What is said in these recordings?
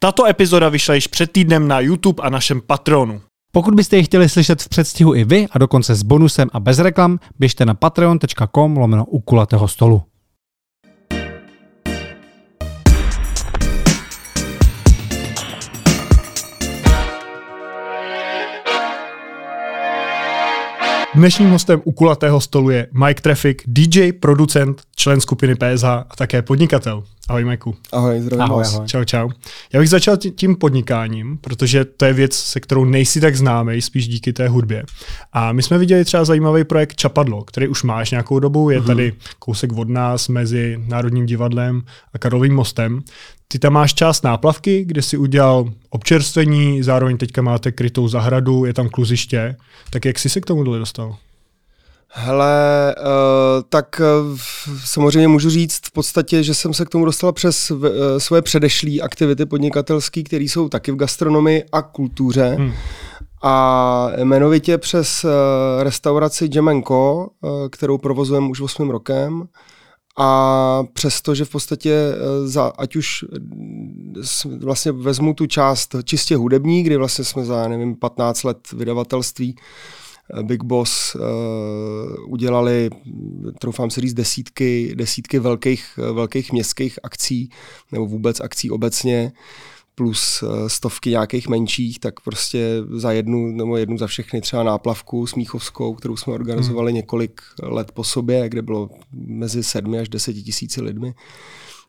Tato epizoda vyšla již před týdnem na YouTube a našem Patronu. Pokud byste ji chtěli slyšet v předstihu i vy a dokonce s bonusem a bez reklam, běžte na patreon.com lomeno u kulatého stolu. Dnešním hostem u kulatého stolu je Mike Traffic, DJ, producent, člen skupiny PSH a také podnikatel. Ahoj, Majku. Ahoj, zdravím Ahoj, vás. ahoj. Čau, čau. Já bych začal tí- tím podnikáním, protože to je věc, se kterou nejsi tak známý, spíš díky té hudbě. A my jsme viděli třeba zajímavý projekt Čapadlo, který už máš nějakou dobu, je tady kousek od nás mezi Národním divadlem a Karlovým mostem. Ty tam máš část náplavky, kde si udělal občerstvení, zároveň teďka máte krytou zahradu, je tam kluziště. Tak jak jsi se k tomu dostal? Hele, uh, tak uh, samozřejmě můžu říct v podstatě, že jsem se k tomu dostal přes uh, svoje předešlé aktivity podnikatelské, které jsou taky v gastronomii a kultuře. Hmm. A jmenovitě přes uh, restauraci Jemenko, uh, kterou provozujeme už 8 rokem. A přesto, že v podstatě uh, za, ať už vlastně vezmu tu část čistě hudební, kdy vlastně jsme za, nevím, 15 let vydavatelství eh, Big Boss uh, udělali, troufám si říct, desítky, desítky velkých, eh, velkých městských akcí, nebo vůbec akcí obecně, plus eh, stovky nějakých menších, tak prostě za jednu nebo jednu za všechny třeba náplavku Smíchovskou, kterou jsme organizovali několik let po sobě, kde bylo mezi sedmi až deseti tisíci lidmi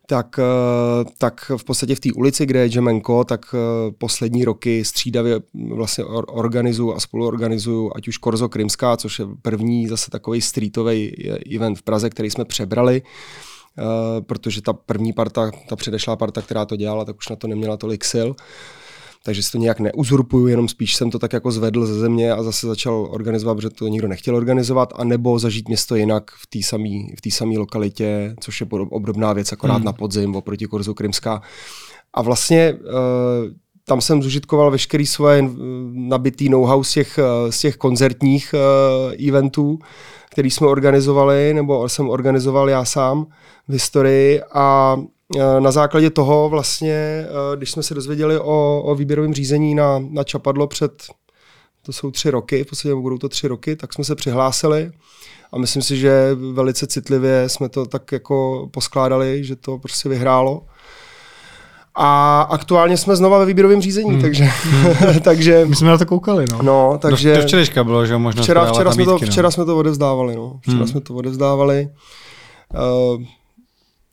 tak, eh, tak v podstatě v té ulici, kde je Jemenko, tak eh, poslední roky střídavě vlastně or- organizuju a spoluorganizuju ať už Korzo Krymská, což je první zase takový streetový event v Praze, který jsme přebrali, eh, protože ta první parta, ta předešlá parta, která to dělala, tak už na to neměla tolik sil takže si to nějak neuzurpuju, jenom spíš jsem to tak jako zvedl ze země a zase začal organizovat, protože to nikdo nechtěl organizovat, anebo zažít město jinak v té samé v té samé lokalitě, což je podob- obdobná věc, akorát hmm. na podzim oproti kurzu Krymská. A vlastně uh, tam jsem zužitkoval veškerý svoje uh, nabitý know-how z těch, uh, z těch koncertních uh, eventů, který jsme organizovali, nebo jsem organizoval já sám v historii a eh, na základě toho vlastně, eh, když jsme se dozvěděli o, o výběrovém řízení na, na Čapadlo před, to jsou tři roky, v podstatě budou to tři roky, tak jsme se přihlásili a myslím si, že velice citlivě jsme to tak jako poskládali, že to prostě vyhrálo. A aktuálně jsme znova ve výběrovém řízení, hmm. takže, takže, My jsme na to koukali, no. no, takže... Do, do včerejška bylo, že možnost Včera, včera, jsme to, no. včera jsme to odevzdávali, no. Včera Hmm. jsme to odevzdávali. Uh,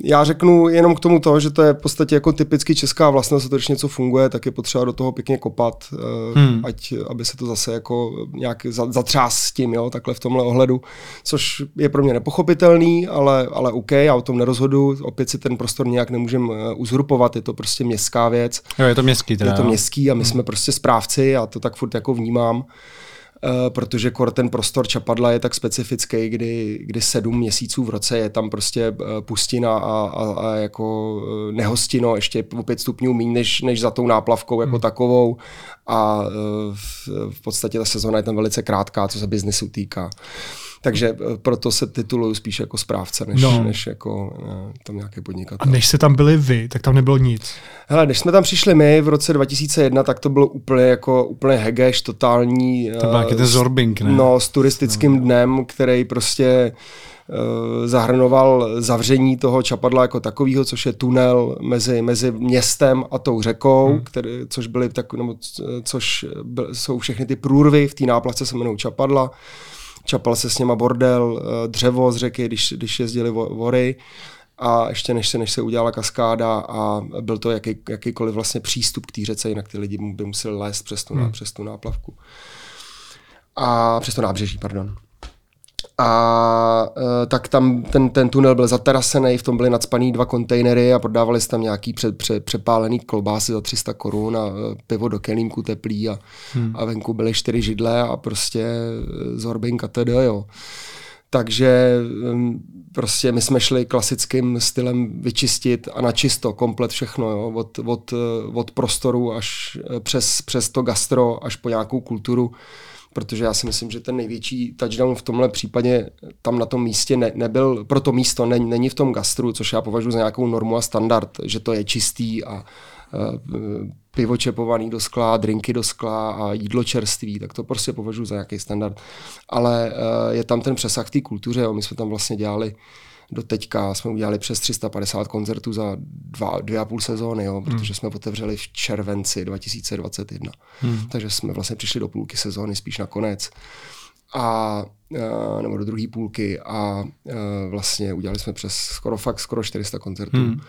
já řeknu jenom k tomu to, že to je v podstatě jako typicky česká vlastnost, a to, když něco funguje, tak je potřeba do toho pěkně kopat, uh, Hmm. ať, aby se to zase jako nějak za- zatřás s tím, jo, takhle v tomhle ohledu, což je pro mě nepochopitelný, ale, ale OK, já o tom nerozhodu, opět si ten prostor nějak nemůžem uh, uzurpovat, je to prostě městská věc. Jo, je to městský teda. Je to jo. městský a my jsme prostě správci, já to tak furt jako vnímám, eh, protože kor ten prostor Čapadla je tak specifický, kdy, kdy sedm měsíců v roce je tam prostě eh, pustina a, a, a jako eh, nehostino, ještě o pět stupňů méně než, než za tou náplavkou jako takovou a eh, v, v podstatě ta sezóna je tam velice krátká, co se biznesu týká. Takže eh, proto se tituluju spíš jako správce, než, No. než jako eh, tam nějaký A podnikatel. než se tam byli vy, tak tam nebylo nic. Hele, když jsme tam přišli my v roce 2001, tak to bylo úplně jako úplně hegeš, totální. To byl nějaký ten Zorbing, ne? No, s turistickým no. dnem, který prostě uh, zahrnoval zavření toho čapadla jako takového, což je tunel mezi, mezi městem a tou řekou, hmm. který, což byly tak, nebo, což byl, jsou všechny ty průrvy v té náplavce se jmenují čapadla. Čapal se s něma bordel, eh, dřevo z řeky, když, když jezdili vo- vory a ještě než se, než se udělala kaskáda a byl to jaký, jakýkoliv vlastně přístup k té řece, jinak ty lidi by museli lézt přes tu, hmm. přes tu náplavku. A přes to nábřeží, pardon. A e, tak tam ten, ten tunel byl zaterasený, v tom byly nadspaný dva kontejnery a prodávali se tam nějaký pře, pře, přepálený kolbásy za 300 korun a e, pivo do kelímku teplý a, hmm. a venku byly čtyři židle a prostě e, zorbink a tedy, jo. Takže um, prostě my jsme šli klasickým stylem vyčistit a načisto komplet všechno, jo? Od, od, od prostoru až přes, přes to gastro až po nějakou kulturu, protože já si myslím, že ten největší touchdown v tomhle případě tam na tom místě ne, nebyl, pro to místo ne, není v tom gastru, což já považuji za nějakou normu a standard, že to je čistý a, pivo čepovaný do skla, drinky do skla a jídlo čerství, tak to prostě považuji za nějaký standard. Ale je tam ten přesah v té kultuře, jo. my jsme tam vlastně dělali do teďka jsme udělali přes 350 koncertů za dva, dvě a půl sezóny, jo, protože hmm. jsme otevřeli v červenci 2021. Hmm. Takže jsme vlastně přišli do půlky sezóny, spíš na konec. A, nebo do druhé půlky a vlastně udělali jsme přes skoro fakt skoro 400 koncertů. Hmm.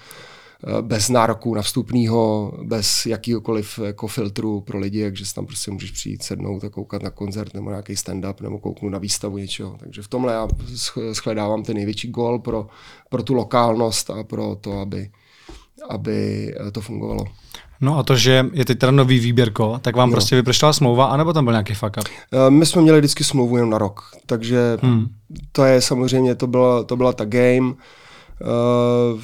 Eh, bez nároku na vstupního, bez jakýkoliv jako filtru pro lidi, takže tam prostě můžeš přijít, sednout a koukat na koncert nebo nějaký stand-up nebo kouknout na výstavu něčeho. Takže v tomhle já shledávám ten největší gol pro, pro tu lokálnost a pro to, aby, aby eh, to fungovalo. No a to, že je teď teda nový výběrko, tak vám no. prostě vypršela smlouva, anebo tam byl nějaký fuck up? Eh, my jsme měli vždycky smlouvu jen na rok, takže hmm. to je samozřejmě, to byla, to byla ta game. Uh,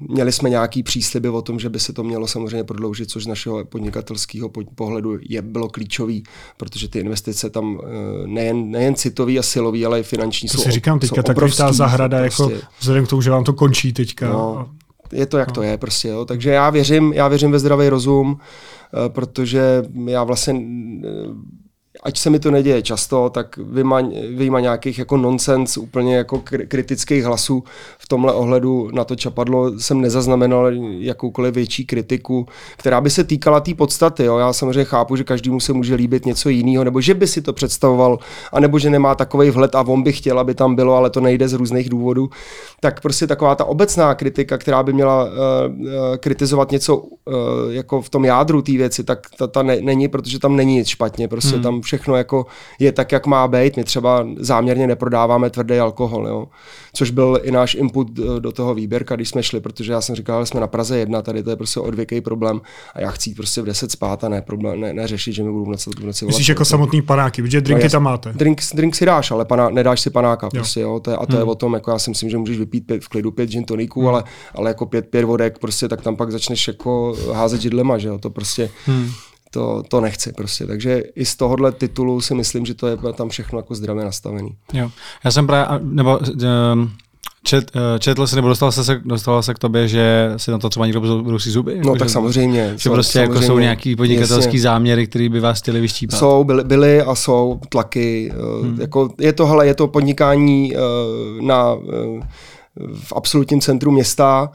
Měli jsme nějaký přísliby o tom, že by se to mělo samozřejmě prodloužit, což z našeho podnikatelského pohledu je bylo klíčový, protože ty investice tam eh, nejen, nejen citový a silový, ale i finanční to jsou si říkám teďka, taková ta zahrada, jako prostě. jako vzhledem k tomu, že vám to končí teďka. No, je to, jak no. to je prostě. Jo. Takže já věřím, já věřím ve zdravý rozum, eh, protože já vlastně ať se mi to neděje často, tak vyma, vyjma nějakých jako nonsens, úplně jako kritických hlasů v tomhle ohledu na to čapadlo jsem nezaznamenal jakoukoliv větší kritiku, která by se týkala té tý podstaty. Jo. Já samozřejmě chápu, že každému se může líbit něco jiného, nebo že by si to představoval, anebo že nemá takový vhled a on by chtěl, aby tam bylo, ale to nejde z různých důvodů. Tak prostě taková ta obecná kritika, která by měla uh, kritizovat něco uh, jako v tom jádru té věci, tak ta, ta ne, není, protože tam není nic špatně. Prostě hmm. tam všechno jako je tak, jak má být. My třeba záměrně neprodáváme tvrdý alkohol, jo? což byl i náš input do toho výběrka, když jsme šli, protože já jsem říkal, že jsme na Praze jedna, tady to je prostě odvěký problém a já chci prostě v 10 spát a ne, problém, ne, ne řešit, že mi budu v noci, v noci Myslíš jako samotný panáky, protože drinky no, tam máte. Drink, drink si dáš, ale pana, nedáš si panáka jo. prostě, jo? To je, a to hmm. je o tom, jako já si myslím, že můžeš vypít pět, v klidu pět gin toniků, hmm. ale, ale jako pět, pět vodek, prostě tak tam pak začneš jako házet židlema, že jo? To prostě, hmm to, to nechci prostě. Takže i z tohohle titulu si myslím, že to je tam všechno jako zdravě nastavený. Jo. Já jsem právě, nebo um, Čet, eh, četl jsi nebo dostal se, dostal se k tobě, že si na to třeba někdo brusí zuby? No tak že, samozřejmě. Že prostě samozřejmě, jako jsou nějaký podnikatelský záměry, které by vás chtěli vyštípat. Jsou, byly, byly a jsou tlaky. Eh, hmm. Jako, je to, hele, je to podnikání na, v absolutním centru města,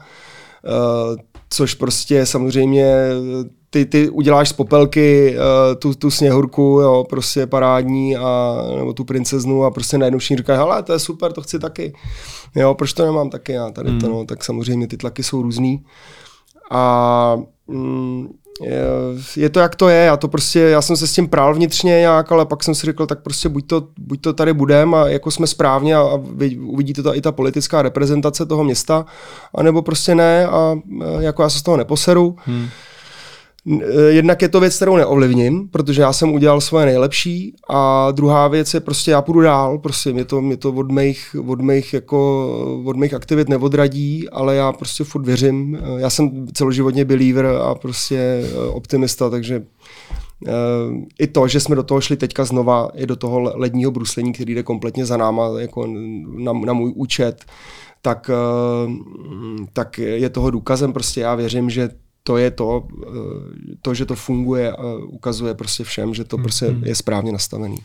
což prostě samozřejmě ty, ty uděláš z popelky uh, tu, tu sněhurku, jo, prostě parádní, a, nebo tu princeznu a prostě najednou všichni říkají, hele, to je super, to chci taky. Jo, proč to nemám taky já tady mm. to, no, tak samozřejmě ty tlaky jsou různý. A mm, je, to, jak to je, já to prostě, já jsem se s tím prál vnitřně nějak, ale pak jsem si řekl, tak prostě buď to, buď to tady budem a jako jsme správně a, a vy, uvidíte to i ta politická reprezentace toho města, anebo prostě ne a jako já se z toho neposeru. Hmm. Jednak je to věc, kterou neovlivním, protože já jsem udělal svoje nejlepší a druhá věc je prostě já půjdu dál, prostě mě to, mě to od, mých, od, mých, jako, od mých aktivit neodradí, ale já prostě furt věřím. Já jsem celoživotně believer a prostě eh, optimista, takže i to, že jsme do toho šli teďka znova, i do toho ledního bruslení, který jde kompletně za náma jako na, na můj účet, tak, tak je toho důkazem. Prostě já věřím, že to je to, eh, to, že to funguje a ukazuje prostě všem, že to prostě mm-hmm. je správně nastavený.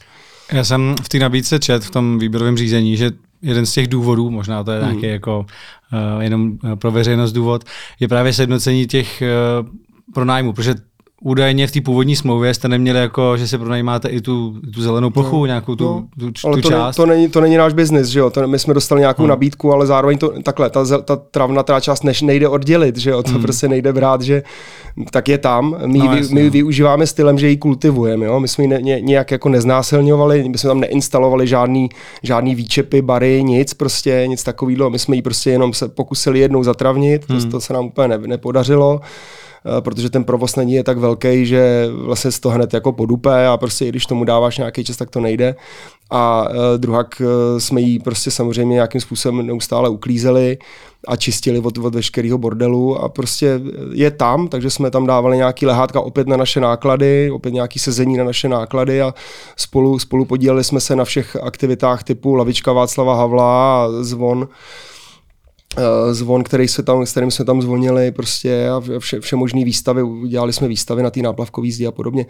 Já jsem v té nabídce čet v tom výběrovém řízení, že jeden z těch důvodů, možná to je nějaký mm. jako uh, jenom eh, pro veřejnost důvod, je právě sjednocení těch uh, pronájmů, protože údajně v té původní smlouvě jste neměli jako, že si pronajímáte i tu, tu zelenou plochu, no, nějakou tu, no, tu, tu, ale tu to část. Ne, to, není, to není náš biznis, že jo? To, my jsme dostali nějakou hmm. nabídku, ale zároveň to takhle, ta, ta travnatá část než nejde oddělit, že jo? To hmm. prostě nejde brát, že tak je tam. My, no, my ji využíváme stylem, že ji kultivujeme, jo? My jsme ji ne, ně, nějak jako neznásilňovali, my jsme tam neinstalovali žádný, žádný výčepy, bary, nic prostě, nic takového. My jsme ji prostě jenom se pokusili jednou zatravnit, hmm. to, to se nám úplně ne, nepodařilo. Eh, protože ten provoz není je tak velký, že vlastně to hned jako podupe a prostě i když tomu dáváš nějaký čas, tak to nejde. A uh, druhak uh, jsme jí prostě samozřejmě nějakým způsobem neustále uklízeli a čistili od, od veškerého bordelu a prostě je tam, takže jsme tam dávali nějaký lehátka opět na naše náklady, opět nějaký sezení na naše náklady a spolu, spolu podíleli jsme se na všech aktivitách typu Lavička Václava Havla a Zvon zvon, který se tam, s kterým jsme tam zvonili prostě a vše, vše možné výstavy, udělali jsme výstavy na té náplavkové zdi a podobně.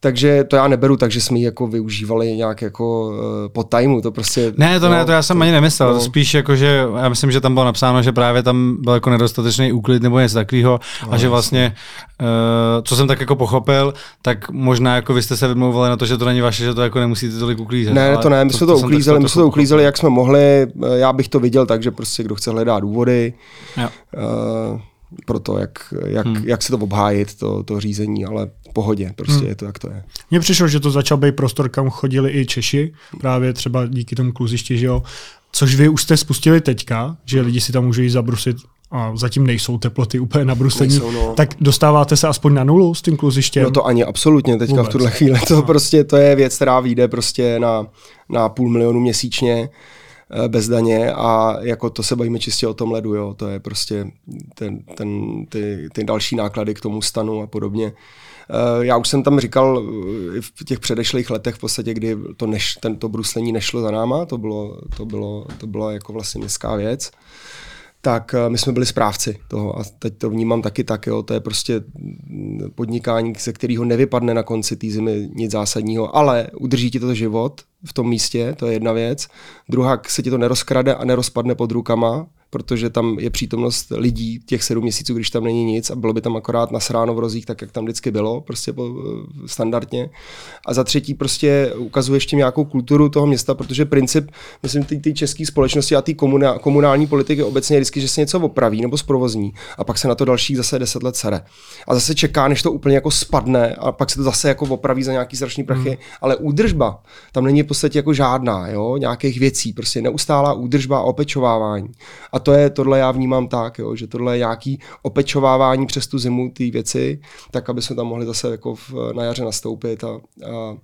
Takže to já neberu tak, že jsme ji jako využívali nějak jako uh, po timeu, to prostě... Ne, to no, ne, to já jsem to, ani nemyslel, no. to spíš jako, že já myslím, že tam bylo napsáno, že právě tam byl jako nedostatečný úklid nebo něco takového no, a že vlastně, uh, co jsem tak jako pochopil, tak možná jako vy jste se vymlouvali na to, že to není vaše, že to jako nemusíte tolik uklízet. Ne, to ne, my jsme to, to uklízeli, my jsme to uklízeli, jak jsme mohli, já bych to viděl tak, že prostě kdo chce hledat důvody, jo. Uh, pro to, jak, jak, hmm. jak se to obhájit, to, to řízení, ale v pohodě, prostě hmm. je to, jak to je. Mně přišlo, že to začal být prostor, kam chodili i Češi, právě třeba díky tomu kluzišti, že jo, což vy už jste spustili teďka, že lidi si tam můžou jít zabrusit a zatím nejsou teploty úplně na brusení, no. tak dostáváte se aspoň na nulu s tím kluzištěm? No to ani absolutně teďka Vůbec. v tuhle chvíli. To no. prostě to je věc, která vyjde prostě na, na půl milionu měsíčně bez daně a jako to se bavíme čistě o tom ledu, jo. to je prostě ten, ten, ty, ty další náklady k tomu stanu a podobně. Eh, já už jsem tam říkal eh, v těch předešlých letech v podstatě, kdy to, neš, tento bruslení nešlo za náma, to bylo, to bylo, to bylo jako vlastně městská věc, tak my jsme byli správci toho a teď to vnímám taky tak, jo, to je prostě podnikání, ze kterého nevypadne na konci té zimy nic zásadního, ale udrží ti to život, v tom místě, to je jedna věc. Druhá, se ti to nerozkrade a nerozpadne pod rukama, protože tam je přítomnost lidí těch sedm měsíců, když tam není nic a bylo by tam akorát nasráno v rozích, tak jak tam vždycky bylo, prostě po, eh, standardně. A za třetí prostě ukazuje ještě nějakou kulturu toho města, protože princip, myslím, ty, ty české společnosti a ty komuná, komunální politiky obecně je vždycky, že se něco opraví nebo zprovozní a pak se na to dalších zase deset let sere. A zase čeká, než to úplně jako spadne a pak se to zase jako opraví za nějaký strašný prachy, hmm. ale údržba tam není v podstatě jako žádná, jo, nějakých věcí, prostě neustálá údržba a opečovávání. A to je, tohle já vnímám tak, jo, že tohle je nějaký opečovávání přes tu zimu té věci, tak aby jsme tam mohli zase jako v, na jaře nastoupit a, a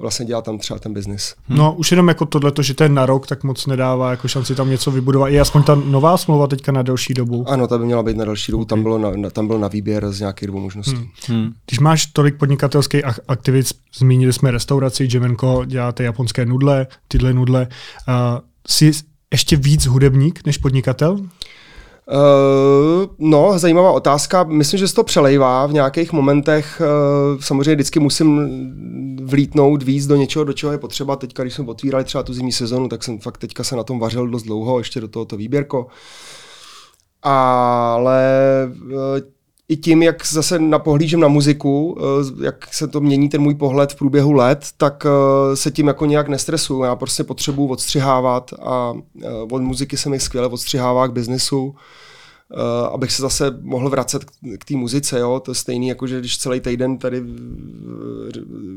vlastně dělat tam třeba ten biznis. No už jenom jako tohle, že to je na rok, tak moc nedává jako šanci tam něco vybudovat. Je aspoň ta nová smlouva teďka na delší dobu? Ano, ta by měla být na delší dobu, okay. tam, bylo na, tam byl na výběr z nějakých dvou možností. Hmm. Hmm. Když máš tolik podnikatelských aktivit, zmínili jsme restauraci, Jemenko, děláte japonské nudle, tyhle nudle, uh, si ještě víc hudebník než podnikatel? Uh, no, zajímavá otázka. Myslím, že se to přelejvá v nějakých momentech. Uh, samozřejmě vždycky musím vlítnout víc do něčeho, do čeho je potřeba. Teďka, když jsme otvírali třeba tu zimní sezonu, tak jsem fakt teďka se na tom vařil dost dlouho, ještě do tohoto výběrko. Ale uh, i tím, jak zase napohlížím na muziku, eh, jak se to mění ten můj pohled v průběhu let, tak eh, se tím jako nějak nestresuju. Já prostě potřebuji odstřihávat a eh, od muziky se mi skvěle odstřihává k biznesu, abych se zase mohl vracet k té muzice. Jo? To je stejný, jako že když celý týden tady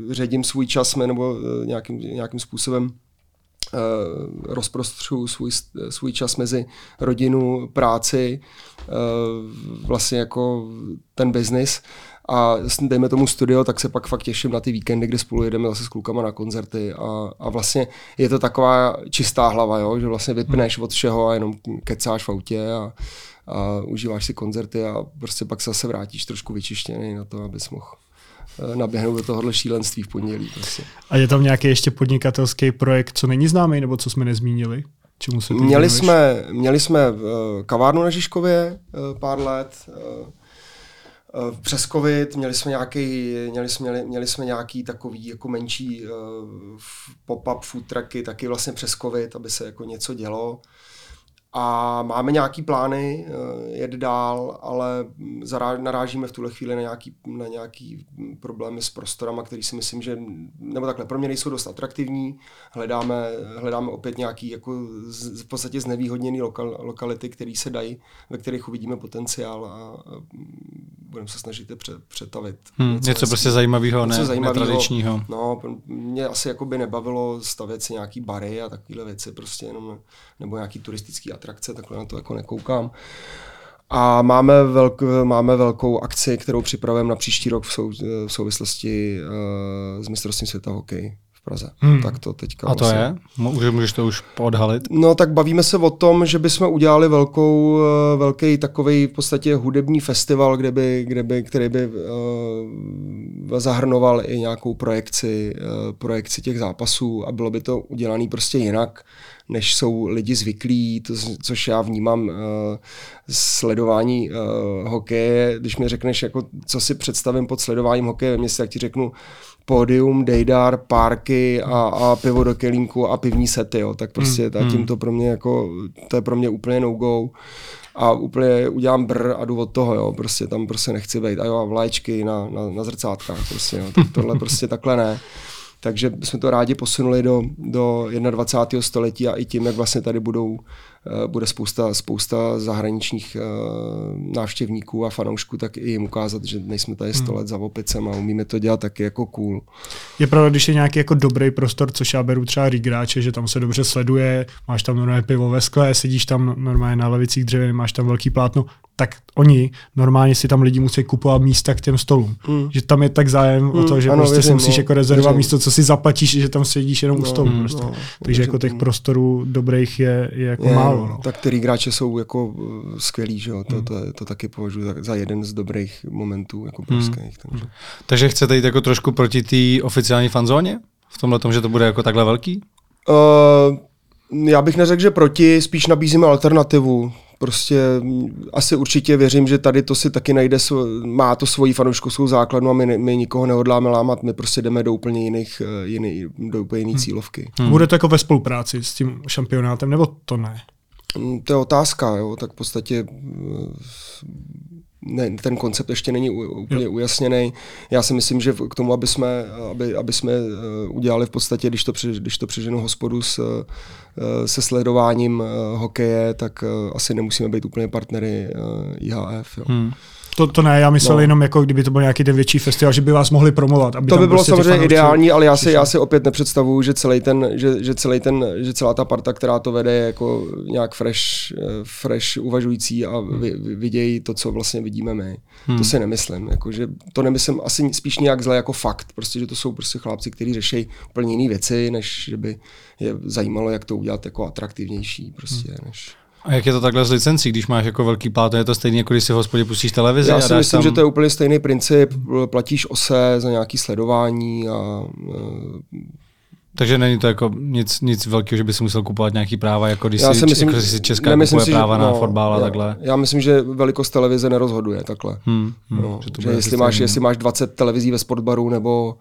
ředím svůj čas nebo nějakým, nějakým způsobem rozprostřu svůj, svůj čas mezi rodinu, práci, eh, vlastně jako ten biznis. A dejme tomu studio, tak se pak fakt těším na ty víkendy, kdy spolu jedeme zase s klukama na koncerty. A, a vlastně je to taková čistá hlava, jo? že vlastně vypneš od všeho a jenom kecáš v autě a, a užíváš si koncerty a prostě pak se zase vrátíš trošku vyčištěný na to, abys mohl. Eh, naběhnout do tohohle šílenství v pondělí. Prostě. A je tam nějaký ještě podnikatelský projekt, co není známý, nebo co jsme nezmínili? Čemu se měli jsme, měli jsme uh, kavárnu na Žižkově uh, pár let, přes covid měli jsme nějaký, měli jsme, měli, měli jsme nějaký takový jako menší pop-up food trucky, taky vlastně přes covid, aby se jako něco dělo. A máme nějaký plány uh, jet dál, ale narážíme v tuhle chvíli na nějaký, na nějaký problémy s prostorama, který si myslím, že, nebo takhle, pro mě nejsou dost atraktivní. Hledáme, hledáme opět nějaký jako z, v podstatě znevýhodněný lokal, lokality, které se dají, ve kterých uvidíme potenciál a budeme se snažit je pře, přetavit. Hmm, něco, něco prostě zajímavého, ne, zajímavého. netradičního. No, mě asi jako by nebavilo stavět si nějaký bary a takovéhle věci, prostě jenom, nebo nějaký turistický atrakce, takhle na to jako nekoukám. A máme, velk, máme velkou akci, kterou připravujeme na příští rok v, sou, v souvislosti uh, s mistrovstvím světa hokej v Praze. Hmm. Tak to teďka. A to vlastně... je? Může, můžeš to už odhalit? No tak bavíme se o tom, že bychom udělali velkou, eh, velký takový v podstatě hudební festival, kde by, kde by, který by uh, zahrnoval i nějakou projekci, uh, projekci těch zápasů a bylo by to udělané prostě jinak než jsou lidi zvyklí, to, což já vnímám uh, sledování uh, hokeje. Když mi řekneš, jako, co si představím pod sledováním hokeje, mě si tak ti řeknu pódium, dejdar, párky a, a pivo do kelímku a pivní sety, jo. tak prostě mm, tím to pro mě jako, to je pro mě úplně no-go a úplně udělám br a jdu od toho, jo, prostě tam prostě nechci být. A jo, a vlaječky na, na, na zrcátkách, prostě, jo, tak tohle prostě takhle ne. Takže jsme to rádi posunuli do, do 21. století a i tím, jak vlastně tady budou bude spousta, spousta zahraničních eh, návštěvníků a fanoušků, tak i jim ukázat, že nejsme tady 100 hmm. let za opicem a umíme to dělat taky jako cool. Je pravda, když je nějaký jako dobrý prostor, což já beru třeba rigráče, že tam se dobře sleduje, máš tam normálně pivo ve skle, sedíš tam normálně na levicích dřevin, máš tam velký plátno, tak oni normálně si tam lidi musí kupovat místa k těm stolům. Mm. Že tam je tak zájem mm. o to, hmm. že ano, prostě věřím, si musíš no, jako rezervovat místo, co si zaplatíš, že tam sedíš jenom no, u stolu. Mm, prostě. no, Takže jako těch prostorů dobrých je, je jako je, málo. No. Tak ty hráče jsou jako uh, skvělí, že jo? To, mm. to, to, taky považuji za, za jeden z dobrých momentů jako Mm. Takže. takže chcete jít jako trošku proti té oficiální fanzóně? V tomhle tom, že to bude jako takhle velký? Uh, já bych neřekl, že proti, spíš nabízíme alternativu prostě asi určitě věřím, že tady to si taky najde, má to svoji fanouškovskou základnu a my, my nikoho nehodláme lámat, my prostě jdeme do úplně jiných, eh, jiný, do úplně jiný hmm. cílovky. Hmm. Bude to jako ve spolupráci s tím šampionátem, nebo to ne? Mm, to je otázka, jo, tak v podstatě eh, ne, ten koncept ještě není úplně jo. ujasněný. Já si myslím, že k tomu, aby jsme, aby, aby jsme eh, udělali v podstatě, když to, při, když to přeženu hospodu s, eh, se sledováním hokeje, tak asi nemusíme být úplně partnery IHF. Jo. Hmm. To, to ne, já myslel no. jenom, jako kdyby to byl nějaký ten větší festival, že by vás mohli promovat. Aby to by bylo prostě samozřejmě ideální, ale já si, já si opět nepředstavuju, že, celý ten, že, že, celý ten, že celá ta parta, která to vede, je jako nějak fresh, fresh uvažující a hmm. vidějí to, co vlastně vidíme my. Hmm. To si nemyslím. Jako, že to nemyslím asi spíš nějak zle jako fakt. Prostě, že to jsou prostě chlapci, kteří řeší úplně jiné věci, než že by je zajímalo, jak to udělat jako atraktivnější. Prostě, hmm. než... A jak je to takhle s licencí, když máš jako velký plát, je to stejně, jako když si v hospodě pustíš televizi? Já si myslím, tam... že to je úplně stejný princip. Platíš ose za nějaký sledování a e, takže není to jako nic, nic velkého, že by si musel kupovat nějaký práva, jako když já si, myslím, jako si Česká kupuje si, práva že, no, na fotbal a já, takhle. Já myslím, že velikost televize nerozhoduje takhle. Hmm, hmm, no, že, to že jestli, máš, jestli máš 20 televizí ve sportbaru nebo,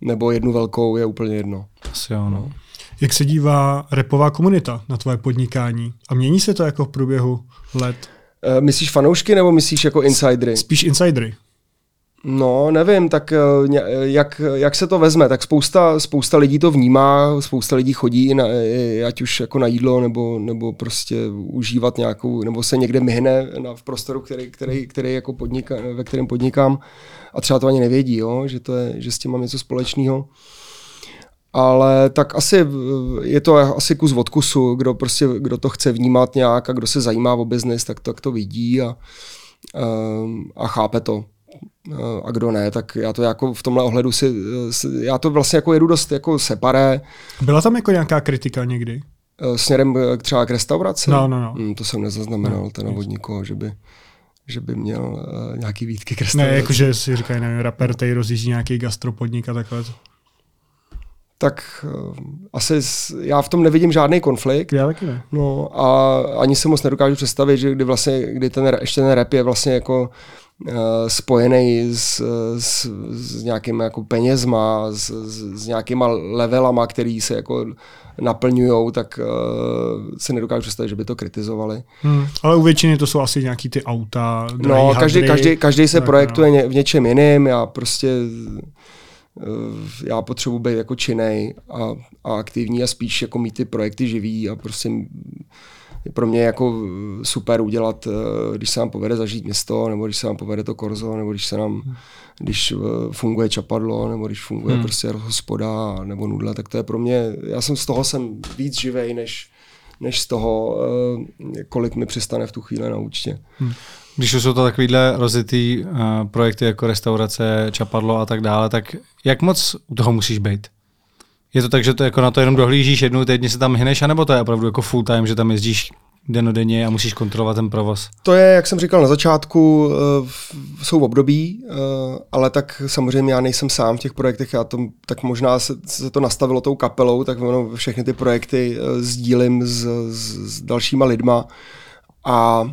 nebo jednu velkou, je úplně jedno. Asi jo, no. Jak se dívá repová komunita na tvoje podnikání? A mění se to jako v průběhu let? Uh, myslíš fanoušky nebo myslíš jako insidery? Spíš insidery. No, nevím, tak eh, jak, jak se to vezme, tak spousta, spousta lidí to vnímá, spousta lidí chodí, na, ať už jako na jídlo, nebo, nebo prostě užívat nějakou, nebo se někde myhne na, v prostoru, který, který, který jako podniká, ve kterém podnikám a třeba to ani nevědí, jo, že, to je, že s tím mám něco společného ale tak asi je to asi kus od kusu, kdo, prostě, kdo to chce vnímat nějak a kdo se zajímá o biznis, tak to, tak to vidí a, ehm, a chápe to. A kdo ne, tak já to jako v tomhle ohledu si, já to vlastně jako jedu dost jako separé. Byla tam jako nějaká kritika někdy? E, směrem třeba k restauraci? No, no, no. Hmm, to jsem nezaznamenal, no, ten od nikoho, že by že by měl uh, nějaký výtky k restauraci. Ne, jakože si říkají, nevím, rapper tady rozjíždí nějaký gastropodnik a takhle tak uh, asi já v tom nevidím žádný konflikt. Já taky ne. No a ani si moc nedokážu představit, že kdy vlastně, kdy ten, ještě ten rap je vlastně jako uh, spojený s, s, s nějakým jako penězma, s, s, s nějakýma levelama, který se jako naplňují, tak uh, si nedokážu představit, že by to kritizovali. Hmm, ale u většiny to jsou asi nějaký ty auta, No, každý, každý, každý se projektuje no. v něčem jiným, já prostě Eh, já potřebuji být jako činej a, a aktivní a spíš jako mít ty projekty živý a prostě je pro mě jako super udělat, eh, když se nám povede zažít město, nebo když se nám povede to korzo, nebo když se nám, když eh, funguje čapadlo, nebo když funguje hmm. prostě hospoda, nebo nudle, tak to je pro mě, já jsem z toho jsem víc živej, než, než z toho, kolik mi přistane v tu chvíli na účtě. Hmm. Když už jsou to takovýhle rozitý uh, projekty jako restaurace, čapadlo a tak dále, tak jak moc u toho musíš být? Je to tak, že to jako na to jenom dohlížíš jednou týdně se tam hneš, anebo to je opravdu jako full time, že tam jezdíš denodenně a musíš kontrolovat ten provoz? To je, jak jsem říkal na začátku, eh, jsou období, eh, ale tak samozřejmě já nejsem sám v těch projektech, já to, tak možná se, se to nastavilo tou kapelou, tak ono všechny ty projekty eh, sdílím s, s, s dalšíma lidma a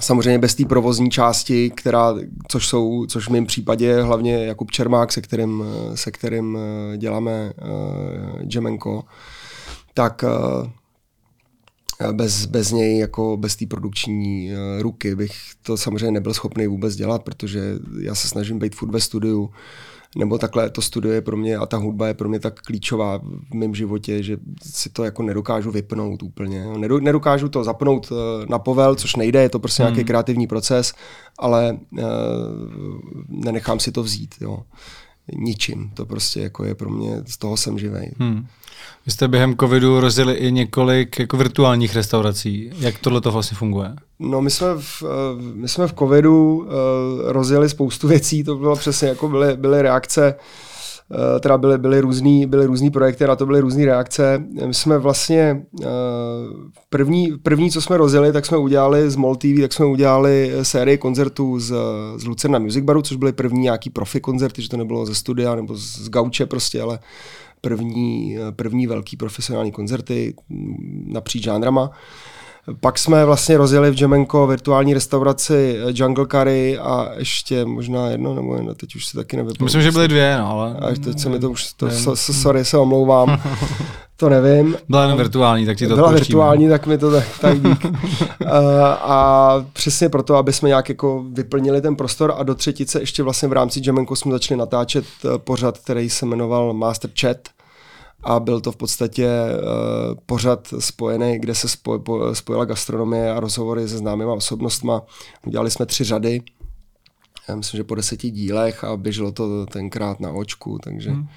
Samozřejmě bez té provozní části, která, což jsou, což v mém případě je hlavně Jakub Čermák, se kterým, se kterým děláme uh, Jemenko, tak uh, bez, bez něj, jako bez té produkční ruky bych to samozřejmě nebyl schopný vůbec dělat, protože já se snažím být furt ve studiu, nebo takhle to studio je pro mě a ta hudba je pro mě tak klíčová v mém životě, že si to jako nedokážu vypnout úplně. Nedokážu to zapnout eh, na povel, což nejde, je to prostě hmm. nějaký kreativní proces, ale uh, nenechám si to vzít. Jo. Ničím. To prostě jako je pro mě, z toho jsem živej. Hmm. Vy jste během covidu rozjeli i několik jako virtuálních restaurací. Jak tohle to vlastně funguje? No my jsme v, eh, my jsme v covidu uh, rozjeli spoustu věcí, to bylo přesně jako byly, byly reakce, uh, teda byly, byly, různý, byly různý projekty, na to byly různé reakce. My jsme vlastně první, první, co jsme rozjeli, tak jsme udělali z MOL TV, tak jsme udělali sérii koncertů z, z Lucerna Music Baru, což byly první nějaký profi koncerty, že to nebylo ze studia nebo z gauče prostě, ale první, první velký profesionální koncerty napříč žánrama. Pak jsme vlastně rozjeli v Jemenko virtuální restauraci Jungle Curry a ještě možná jedno, nebo jedno, teď už si taky nevypadá. Myslím, že byly dvě, no, ale... A teď se mi to už, to, so, sorry, se omlouvám, to nevím. Byla jenom virtuální, tak ti to Byla odpočíme. virtuální, tak mi to tak, tak dík. a, a přesně proto, aby jsme nějak jako vyplnili ten prostor a do třetice ještě vlastně v rámci Jemenko jsme začali natáčet eh, pořad, který se jmenoval Master Chat, a byl to v podstatě uh, pořad spojený, kde se spoj, po, spojila gastronomie a rozhovory se známýma osobnostma. Udělali jsme tři řady, já myslím, že po deseti dílech a běželo to tenkrát na očku, takže... Hmm.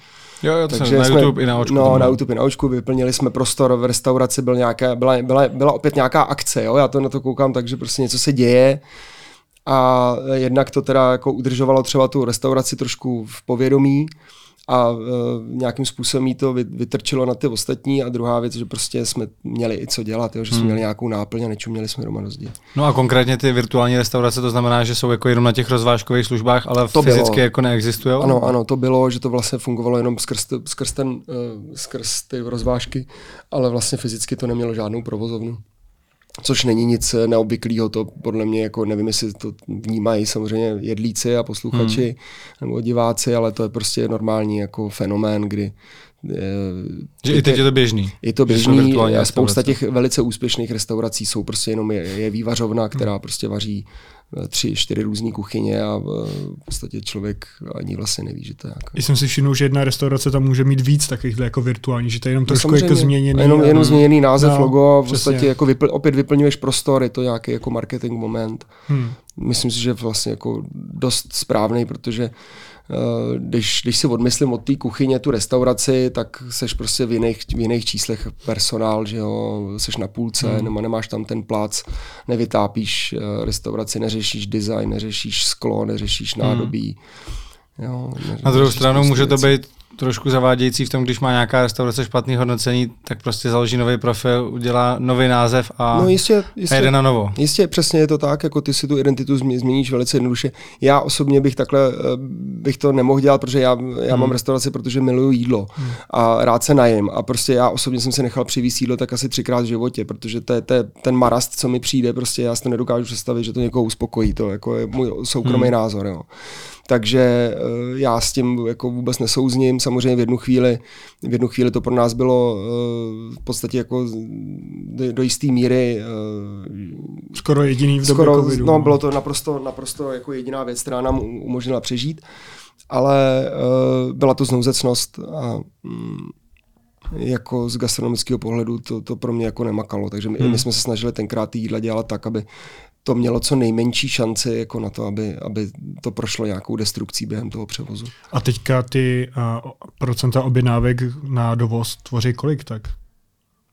Jo, jo, to takže na jsme, YouTube i na očku. No, na YouTube i na očku, vyplnili jsme prostor, v restauraci byl nějaká, byla, byla, byla opět nějaká akce, jo, já to na to koukám tak, že prostě něco se děje, a jednak to teda jako udržovalo třeba tu restauraci trošku v povědomí, a uh, nějakým způsobem jí to vytrčilo na ty ostatní a druhá věc, že prostě jsme měli i co dělat, jo, že jsme hmm. měli nějakou náplň a nečuměli jsme doma rozdíl. No a konkrétně ty virtuální restaurace, to znamená, že jsou jako jenom na těch rozvážkových službách, ale to fyzicky bylo. jako neexistují? Ano, ano, to bylo, že to vlastně fungovalo jenom skrz, skrz, ten, uh, skrz ty rozvážky, ale vlastně fyzicky to nemělo žádnou provozovnu což není nic neobvyklého, to podle mě, jako nevím, jestli to vnímají samozřejmě jedlíci a posluchači hmm. nebo diváci, ale to je prostě normální jako fenomén, kdy je, že i teď je to běžný. Je to běžný a spousta těch velice úspěšných restaurací jsou prostě jenom je, je vývařovna, která hmm. prostě vaří Eh, tři, čtyři různé kuchyně a eh, v podstatě člověk ani vlastně neví, že to je jako... Jsem si všiml, že jedna restaurace tam může mít víc takových jako virtuální, že to je jenom no trošku jako změněný. Jenom, jenom změněný název, no, logo a v podstatě jako vypl, opět vyplňuješ prostor, je to nějaký jako marketing moment. Hmm. Myslím si, že vlastně jako dost správný, protože uh, když, když si odmyslím od té kuchyně tu restauraci, tak seš prostě v jiných, v jiných číslech personál, že jo, seš na půlce, hmm. nebo nemáš tam ten plac, nevytápíš eh, restauraci, neřešíš design, neřešíš sklo, neřešíš hmm. nádobí. Hmm. Jo, neřešíš na druhou stranu může to být trošku zavádějící v tom, když má nějaká restaurace špatný hodnocení, tak prostě založí nový profil, udělá nový název a, no jistě, jistě, a jede na novo. Jistě, přesně je to tak, jako ty si tu identitu změníš velice jednoduše. Já osobně bych takhle, eh, bych to nemohl dělat, protože já, já hmm. mám restauraci, protože miluju jídlo hmm. a rád se najím a prostě já osobně jsem se nechal přivízt jídlo tak asi třikrát v životě, protože to je, to je ten marast, co mi přijde, prostě já si to nedokážu představit, že to někoho uspokojí, to jako je můj soukromý hmm. názor. Jo. Takže eh, já s tím jako vůbec nesouzním. Samozřejmě v jednu chvíli, v jednu chvíli to pro nás bylo eh, v podstatě jako do, jisté míry eh, skoro jediný v skoro, covidu. No, bylo to naprosto, naprosto jako jediná věc, která nám umožnila přežít, ale byla to znouzecnost a mm, jako z gastronomického pohledu to, to pro mě jako nemakalo. Takže my, hmm. my jsme se snažili tenkrát ty jídla dělat tak, aby to mělo co nejmenší šanci jako na to, aby, aby to prošlo nějakou destrukcí během toho převozu. A teďka ty uh, procenta objednávek na dovoz tvoří kolik tak?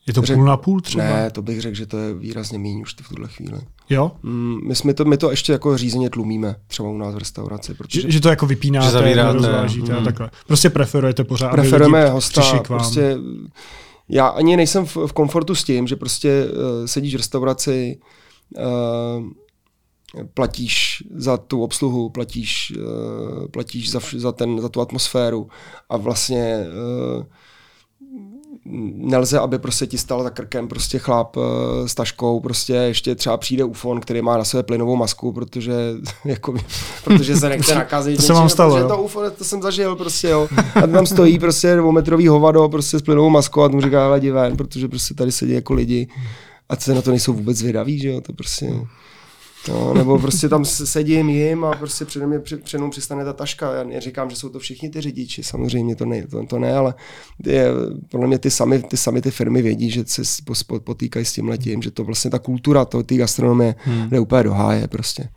Je to řek, půl na půl třeba? Ne, to bych řekl, že to je výrazně méně už v tuhle chvíli. Jo? Mm, my, jsme to, my to ještě jako řízeně tlumíme, třeba u nás v restauraci. Protože... Že, že to jako vypínáte, že rozvážíte mm. a takhle. Prostě preferujete pořád, Preferujeme hosta, prostě já ani nejsem v, v komfortu s tím, že prostě uh, sedíš v restauraci, uh, platíš za tu obsluhu, platíš, uh, platíš za, za, ten, za tu atmosféru a vlastně uh, nelze, aby prostě ti stal za krkem prostě chlap s taškou, prostě ještě třeba přijde ufon, který má na sebe plynovou masku, protože, jako, protože se nechce nakazit. to se vám stalo, jo? to ufon, to jsem zažil prostě, jo. A tam stojí prostě dvoumetrový hovado prostě s plynovou maskou a tomu říká, ale ven, protože prostě tady sedí jako lidi a se na to nejsou vůbec zvědaví, že jo, to prostě... No, nebo prostě tam sedím, jim a prostě přede mě před, před přistane ta taška. Já neříkám, že jsou to všichni ty řidiči, samozřejmě to ne, to, to ne ale je, podle mě ty sami, ty sami ty firmy vědí, že se potýkají s tím letím, že to vlastně ta kultura té gastronomie hmm. jde úplně do háje prostě.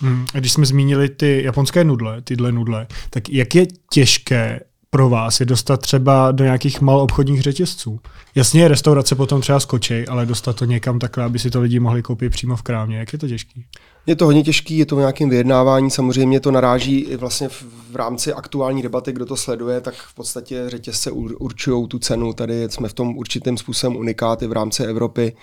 Hmm. A když jsme zmínili ty japonské nudle, tyhle nudle, tak jak je těžké pro vás je dostat třeba do nějakých malobchodních řetězců. Jasně, restaurace potom třeba skočí, ale dostat to někam takhle, aby si to lidi mohli koupit přímo v krámě. Jak je to těžký? Je to hodně těžký, je to v nějakém vyjednávání, samozřejmě to naráží i vlastně v, v rámci aktuální debaty, kdo to sleduje, tak v podstatě řetězce určují tu cenu. Tady jsme v tom určitým způsobem unikáty v rámci Evropy,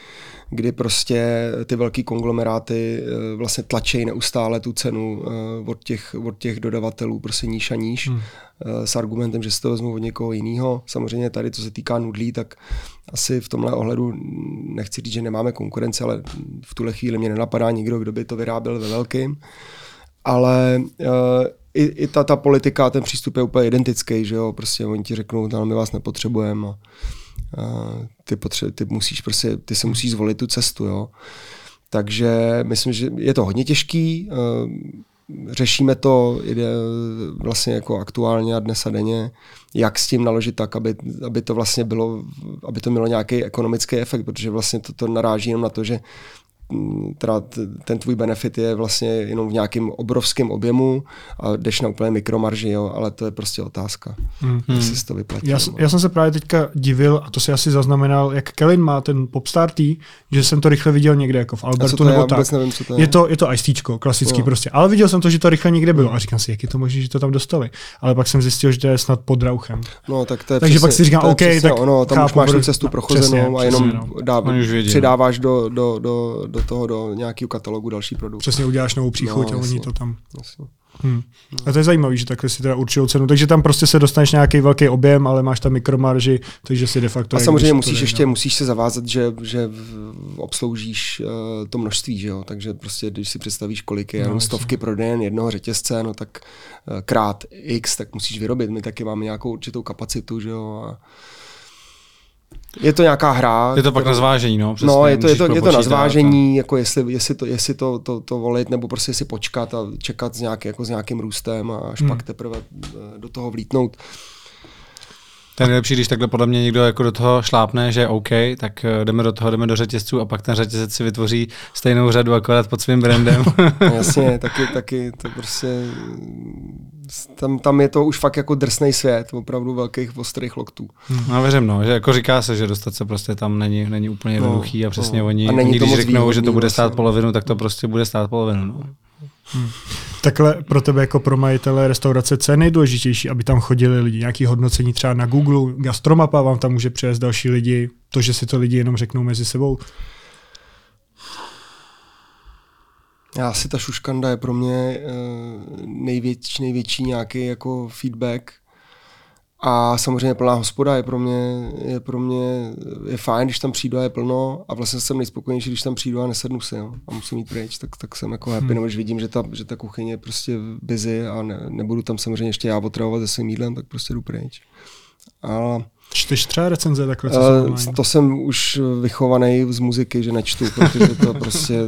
kdy prostě ty velký konglomeráty eh, vlastně tlačí neustále tu cenu eh, od těch, od těch dodavatelů prostě níž a níž hmm. Eh, s argumentem, že si to vezmu od někoho jiného. Samozřejmě tady, co se týká nudlí, tak asi v tomhle ohledu nechci říct, že nemáme konkurenci, ale v tuhle chvíli mě nenapadá nikdo, kdo by to vyráběl ve velkým. Ale uh, i, i ta, ta politika, ten přístup je úplně identický, že jo, prostě oni ti řeknou, no, my vás nepotřebujeme a, a ty, potře- ty musíš prostě, ty se musíš zvolit tu cestu, jo. Takže myslím, že je to hodně těžký, uh, řešíme to jde vlastně jako aktuálně a dnes a denně, jak s tím naložit tak, aby, aby to vlastně bylo, aby to mělo nějaký ekonomický efekt, protože vlastně to, to naráží jenom na to, že teda ten tvůj benefit je vlastně jenom v nějakém obrovském objemu a jdeš na úplně mikromarži, jo, ale to je prostě otázka, hmm. jestli si to vyplatí. Já, já jsem se právě teďka divil, a to si asi zaznamenal, jak Kellen má ten Popstar Tea, že jsem to rychle viděl někde jako v Albertu to je? nebo tak. Nevím, co to je. je to, je to ICTčko, klasický no. prostě, ale viděl jsem to, že to rychle někde bylo a říkám si, jak je to možné, že to tam dostali. Ale pak jsem zjistil, že to je snad pod Rauchem. No, tak to je Takže přesně, pak si říkám, OK, tak ono, tam chápu, už máš tu cestu prochozenou a jenom no. dá, přidáváš do, do, do, do toho do nějakého katalogu další produkt. Přesně uděláš novou příchuť no, a oni to tam. Jasně. Hmm. A to je zajímavé, že takhle si teda určují cenu. Takže tam prostě se dostaneš nějaký velký objem, ale máš tam mikromarži, takže si de facto... A samozřejmě musíš ještě, musíš se zavázat, že, že obsloužíš uh, to množství, že jo? Takže prostě, když si představíš, kolik je no, jenom stovky prodejen jednoho řetězce, no tak uh, krát x, tak musíš vyrobit. My taky máme nějakou určitou kapacitu, že jo? A, je to nějaká hra. Je to pak na zvážení, no. Přesně, no, je to, je to, je to na zvážení, jako jestli, jestli, to, jestli to, to, to volit, nebo prostě si počkat a čekat s, nějaký, jako s nějakým růstem a až hmm. pak teprve eh, do toho vlítnout. Ten nejlepší, když takhle podle mě někdo jako do toho šlápne, že OK, tak eh, jdeme do toho, jdeme do řetězců a pak ten řetězec si vytvoří stejnou řadu akorát pod svým brandem. Jasně, taky, taky to prostě tam, tam je to už fakt jako drsný svět, opravdu velkých ostrých loktů. No věřím, no, že jako říká se, že dostat se prostě tam není, není úplně no, jednoduchý no, a přesně no. oni, a oni když řeknou, výhodný, že to bude stát vlastně. polovinu, tak to prostě bude stát polovinu. No. Hmm. Takhle pro tebe jako pro majitele restaurace, co je nejdůležitější, aby tam chodili lidi? Nějaký hodnocení třeba na Google, Gastromapa vám tam může přivést další lidi, to, že si to lidi jenom řeknou mezi sebou? Já si ta šuškanda je pro mě uh, největší, největší nějaký jako feedback. A samozřejmě plná hospoda je pro mě, je pro mě je fajn, když tam přijdu a je plno a vlastně jsem nejspokojenější, když tam přijdu a nesednu si jo, a musím jít pryč, tak, tak jsem jako happy, hmm. nebo když vidím, že ta, že ta kuchyně je prostě busy a ne, nebudu tam samozřejmě ještě já otravovat se svým jídlem, tak prostě jdu pryč. Ale Čteš třeba recenze takhle? Co uh, to jsem už vychovaný z muziky, že nečtu, protože to prostě,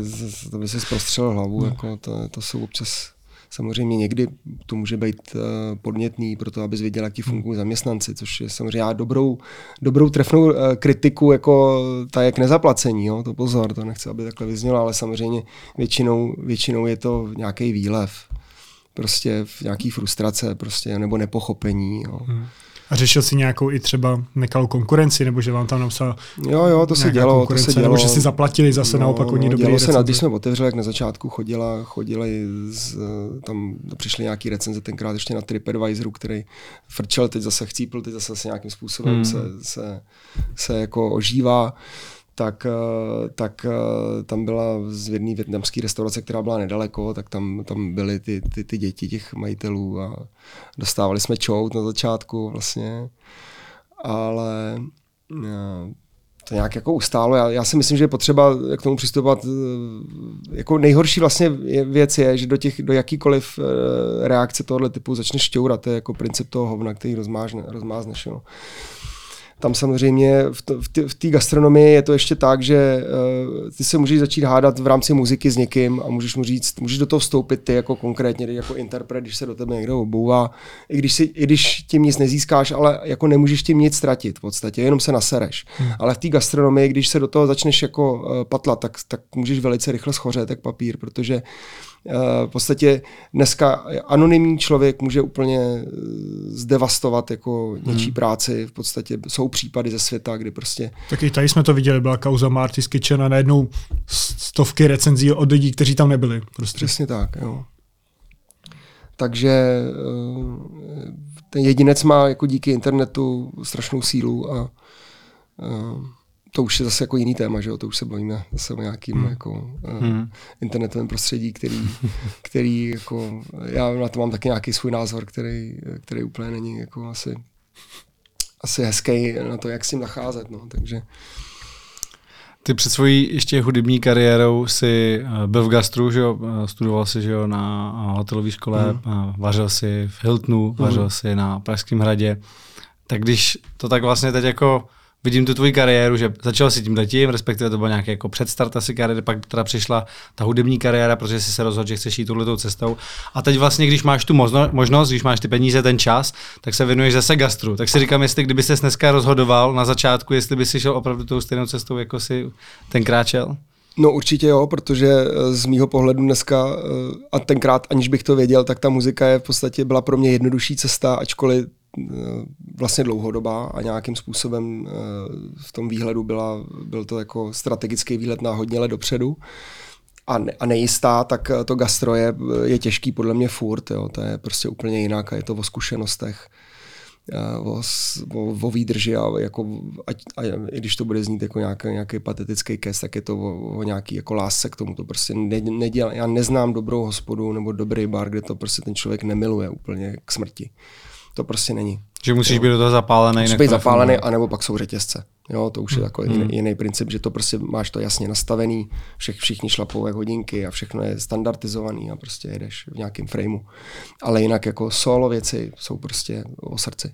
to by se zprostřel hlavu, no. jako to, to jsou občas Samozřejmě někdy to může být uh, podnětný pro to, aby věděl, jak ti hmm. fungují zaměstnanci, což je samozřejmě já dobrou, dobrou trefnou uh, kritiku, jako ta jak nezaplacení, jo? to pozor, to nechci, aby takhle vyznělo, ale samozřejmě většinou, většinou je to nějaký výlev, prostě v nějaký frustrace prostě, nebo nepochopení. Jo? Hmm. A řešil si nějakou i třeba nekalou konkurenci, nebo že vám tam napsal Jo, jo, to se dělo, to se dělo. Nebo že si zaplatili zase no, naopak oni no, Dělo se, na, když jsme otevřeli, jak na začátku chodila, chodili, z, tam přišli nějaký recenze, tenkrát ještě na TripAdvisoru, který frčel, teď zase chcípl, teď zase se nějakým způsobem hmm. se, se, se jako ožívá tak, eh, tak eh, tam byla z jedné větnamské restaurace, která byla nedaleko, tak tam, tam byly ty, ty, ty děti těch majitelů a dostávali jsme čout na začátku vlastně, ale eh, to nějak jako ustálo. Já, já si myslím, že je potřeba k tomu přistupovat. Jako nejhorší vlastně věc je, že do, těch, do jakýkoliv reakce tohoto typu začneš šťourat. To je jako princip toho hovna, který rozmázneš. Jo. Tam samozřejmě v té gastronomii je to ještě tak, že uh, ty se můžeš začít hádat v rámci muziky s někým a můžeš mu říct, můžeš do toho vstoupit ty jako konkrétně, jako interpret, když se do tebe někdo obouvá, i když, si, i když tím nic nezískáš, ale jako nemůžeš tím nic ztratit v podstatě, jenom se nasereš. Hmm. Ale v té gastronomii, když se do toho začneš jako uh, patlat, tak, tak můžeš velice rychle schořet jak papír, protože v podstatě dneska anonymní člověk může úplně eh, zdevastovat jako něčí hmm. práci. V podstatě jsou případy ze světa, kdy prostě... Tak i tady jsme to viděli, byla kauza Marty's Kitchen a najednou stovky recenzí od lidí, kteří tam nebyli. Prostě. Přesně tak, jo. Takže eh, ten jedinec má jako díky internetu strašnou sílu a eh, to už je zase jako jiný téma, že jo? to už se bavíme zase o nějakým hmm. jako, uh, hmm. internetovém prostředí, který, který jako, já na to mám taky nějaký svůj názor, který, který úplně není jako asi, asi hezký na to, jak s tím nacházet. No. Takže, ty před svojí ještě hudební kariérou si eh, byl v gastru, že jo? Eh, studoval si že jo, na hotelové škole, mm. vařil si v Hiltonu, mm. vařil si na Pražském hradě. Tak když to tak vlastně teď jako vidím tu tvoji kariéru, že začal si tím letím, respektive to byl nějaký jako předstart asi kariéry, pak teda přišla ta hudební kariéra, protože jsi se rozhodl, že chceš jít touhletou cestou. A teď vlastně, když máš tu možno, možnost, když máš ty peníze, ten čas, tak se věnuješ zase gastru. Tak si říkám, jestli kdyby se dneska rozhodoval na začátku, jestli by si šel opravdu tou stejnou cestou, jako si tenkrát šel? No určitě jo, protože eh, z mýho pohledu dneska, eh, a tenkrát aniž bych to věděl, tak ta muzika je v podstatě byla pro mě jednodušší cesta, ačkoliv vlastně dlouhodobá a nějakým způsobem eh, v tom výhledu byla, byl to jako strategický výhled na hodně let dopředu. A, ne, a nejistá, tak eh, to gastro je, je těžký podle mě furt, jo, to je prostě úplně jinak a je to o zkušenostech, o, o, o výdrži a, jako, a, a, i když to bude znít jako nějaký, nějaký patetický kes, tak je to o, o nějaký jako lásce k tomu, to prostě ne, nedělá, já neznám dobrou hospodu nebo dobrý bar, kde to prostě ten člověk nemiluje úplně k smrti to prostě není. Že musíš jo. být do toho zapálený. Musíš být zapálený, anebo pak jsou řetězce. Jo, to už je hmm. takový hmm. jiný, jiný princip, že to prostě máš to jasně nastavený, všech, všichni šlapou jak hodinky a všechno je standardizovaný a prostě jedeš v nějakém frameu. Ale jinak jako solo věci jsou prostě o srdci.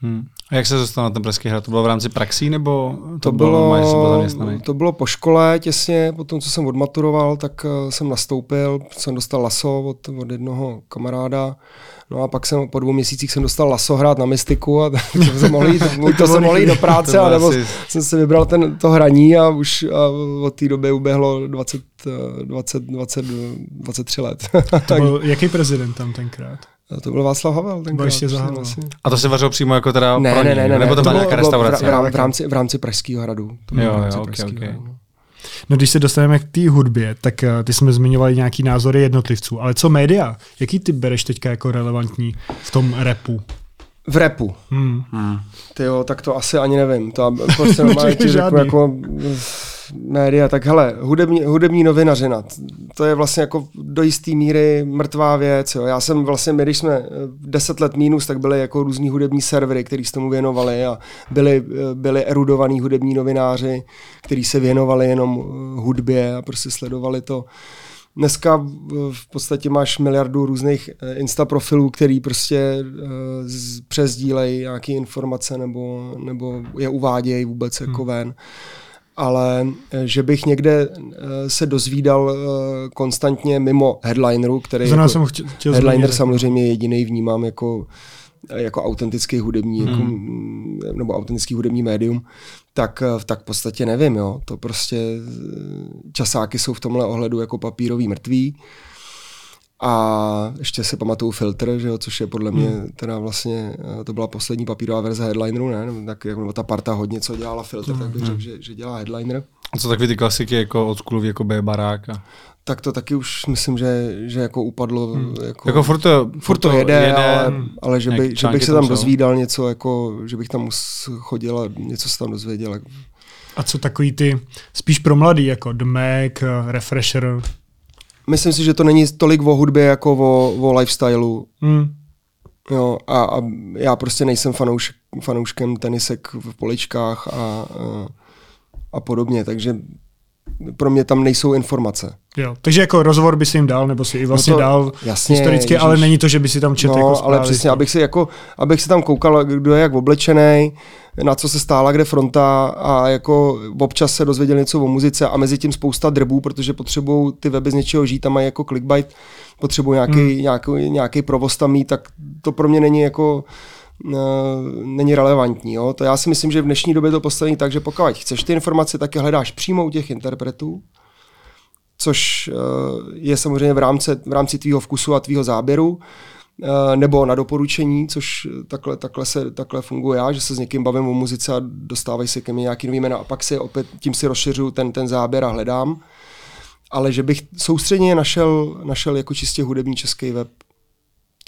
Hmm. A jak se dostal na ten Pražský hrad? To bylo v rámci praxí nebo to, to bylo, bylo To bylo po škole těsně, po tom, co jsem odmaturoval, tak uh, jsem nastoupil, jsem dostal laso od, od jednoho kamaráda No a pak jsem po dvou měsících jsem dostal laso hrát na mystiku a to jsem mohl jít, to jsem mohl jít do práce, a nebo jsem si vybral ten, to hraní a už a od té doby uběhlo 20, 20, 20, 23 let. To byl jaký prezident tam tenkrát? To byl Václav Havel. Tenkrát, ještě za Havel. A to se vařilo přímo jako teda ne, pro ne, ne, ne, nebo to, byla nějaká restaurace? V, rámci, v rámci Pražského hradu. To jo, jo, okay, okay. Hradu. No když se dostaneme k té hudbě, tak uh, ty jsme zmiňovali nějaký názory jednotlivců, ale co média? Jaký ty bereš teďka jako relevantní v tom repu? V repu. Hmm. Hmm. Ty jo, tak to asi ani nevím. To prostě normálně ti řeknu jako média, tak hele, hudební, hudební novinařina, to je vlastně jako do jisté míry mrtvá věc. Jo. Já jsem vlastně, my, když jsme eh, deset let mínus, tak byly jako různí hudební servery, který se tomu věnovali a byli, eh, byli erudovaní hudební novináři, kteří se věnovali jenom eh, hudbě a prostě sledovali to. Dneska v podstatě máš miliardu různých Insta profilů, který prostě přezdílejí nějaké informace nebo, nebo je uvádějí vůbec jako hmm. Ale eh, že bych někde eh, se dozvídal eh, konstantně mimo headlineru, který jako, jsem chtěl, chtěl headliner zmínit. samozřejmě jediný vnímám jako jako autentický hudební, hmm. jako, nebo autentický hudební médium, tak, tak v podstatě nevím, jo. To prostě časáky jsou v tomhle ohledu jako papírový mrtví. A ještě si pamatuju filtr, že jo, což je podle mě hmm. teda vlastně, eh, to byla poslední papírová verze headlineru, ne? Nebo tak jako ta parta hodně co dělala filtr, hmm. tak bych řekl, že, že dělá headliner. A co takový ty klasiky jako od Skulu, jako B barák? A... Tak to taky už myslím, že, že jako upadlo. Hmm. Jako, jako furt to, furt to jede, jede ale, ale že, by, že bych se tam jsou. dozvídal něco, jako, že bych tam chodil a něco se tam dozvěděl. A co takový ty spíš pro mladý, jako The Mac, Refresher? Myslím si, že to není tolik o hudbě, jako o, o lifestyleu. Hmm. Jo, a, a já prostě nejsem fanouš, fanouškem tenisek v poličkách a, a, a podobně, takže pro mě tam nejsou informace. Jo, takže jako rozhovor by si jim dal, nebo si i vlastně no to, dal jasně, historicky, ježiš. ale není to, že by si tam četl no, jako ale přesně, abych si, jako, abych si tam koukal, kdo je jak oblečený, na co se stála kde fronta a jako občas se dozvěděl něco o muzice a mezi tím spousta drbů, protože potřebují ty weby z něčeho žít, tam mají jako clickbait, potřebují nějaký, hmm. nějaký, nějaký provoz tam mít, tak to pro mě není jako není relevantní. Jo? To já si myslím, že v dnešní době to postavení tak, že pokud chceš ty informace, tak je hledáš přímo u těch interpretů, což je samozřejmě v rámci, v rámci tvýho vkusu a tvýho záběru, nebo na doporučení, což takhle, takhle, se, takhle funguje já, že se s někým bavím o muzice a dostávají se ke mně nějaký nový jména a pak si opět tím si rozšiřuju ten, ten záběr a hledám. Ale že bych soustředně našel, našel jako čistě hudební český web,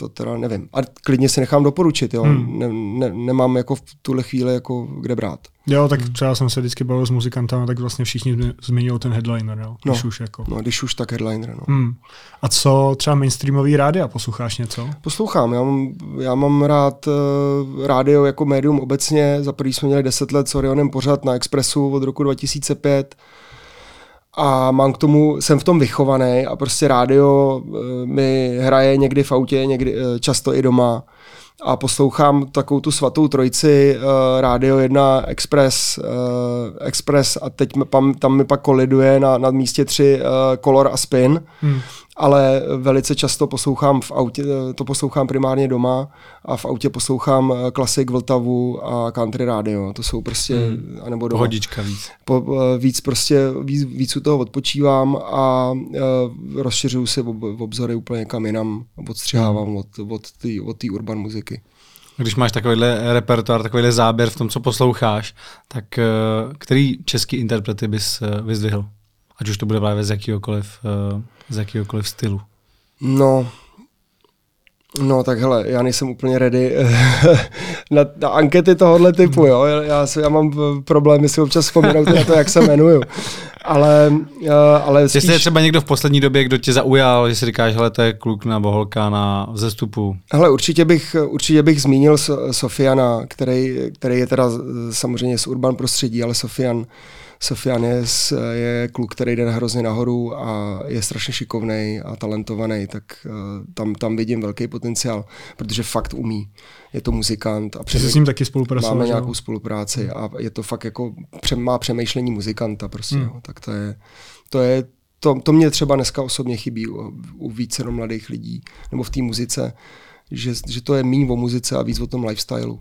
to teda nevím. A klidně si nechám doporučit, jo. Hmm. Ne, ne, nemám jako v tuhle chvíli jako kde brát. Jo, tak hmm. třeba jsem se vždycky bavil s muzikantama, tak vlastně všichni zmiňují ten headliner, jo. No, když už jako. No, když už tak headliner, no. Hmm. A co třeba mainstreamový rádia, posloucháš něco? Poslouchám, já mám, já mám rád uh, rádio jako médium obecně, za prvý jsme měli 10 let s Orionem pořád na Expressu od roku 2005, a mám k tomu, jsem v tom vychovaný a prostě rádio eh, mi hraje někdy v autě, někdy eh, často i doma a poslouchám takovou tu svatou trojici uh, Rádio 1 Express, uh, Express a teď tam, tam mi pak koliduje na, na místě 3 uh, Color a Spin. Hmm ale velice často poslouchám v autě, to poslouchám primárně doma a v autě poslouchám eh, klasik Vltavu a country radio. To jsou prostě, hmm. anebo doma. Pohodička víc. Po, eh, víc prostě, víc, víc u toho odpočívám a uh, rozšiřuju si v obzory úplně někam jinam, odstřihávám hmm. od, od té od urban muziky. Když máš takovýhle repertoár, takovýhle záběr v tom, co posloucháš, tak který český interprety bys vyzdvihl? Ať už to bude právě z jakýhokoliv, uh, z jakýhokoliv stylu. No, No tak hele, já nejsem úplně ready na, na ankety tohohle typu, jo. Já, já mám problémy si občas vzpomenout na to, jak se jmenuju. Ale, uh, ale spíš... Jestli je třeba někdo v poslední době, kdo tě zaujal, že si říkáš, hele, to je kluk nebo holka na zestupu. Hele, určitě bych, určitě bych zmínil Sofiana, který, který je teda samozřejmě z urban prostředí, ale Sofian Sofian je, je kluk, který jde hrozně nahoru a je strašně šikovný a talentovaný, tak uh, tam, tam vidím velký potenciál, protože fakt umí. Je to muzikant. A přemý... s ním taky spolupracovat. Máme nějakou spolupráci a je to fakt jako, má přemýšlení muzikanta prostě, hmm. jo, tak to je, to je to, to mě třeba dneska osobně chybí u, u více mladých lidí, nebo v té muzice, že, že to je méně o muzice a víc o tom lifestyleu.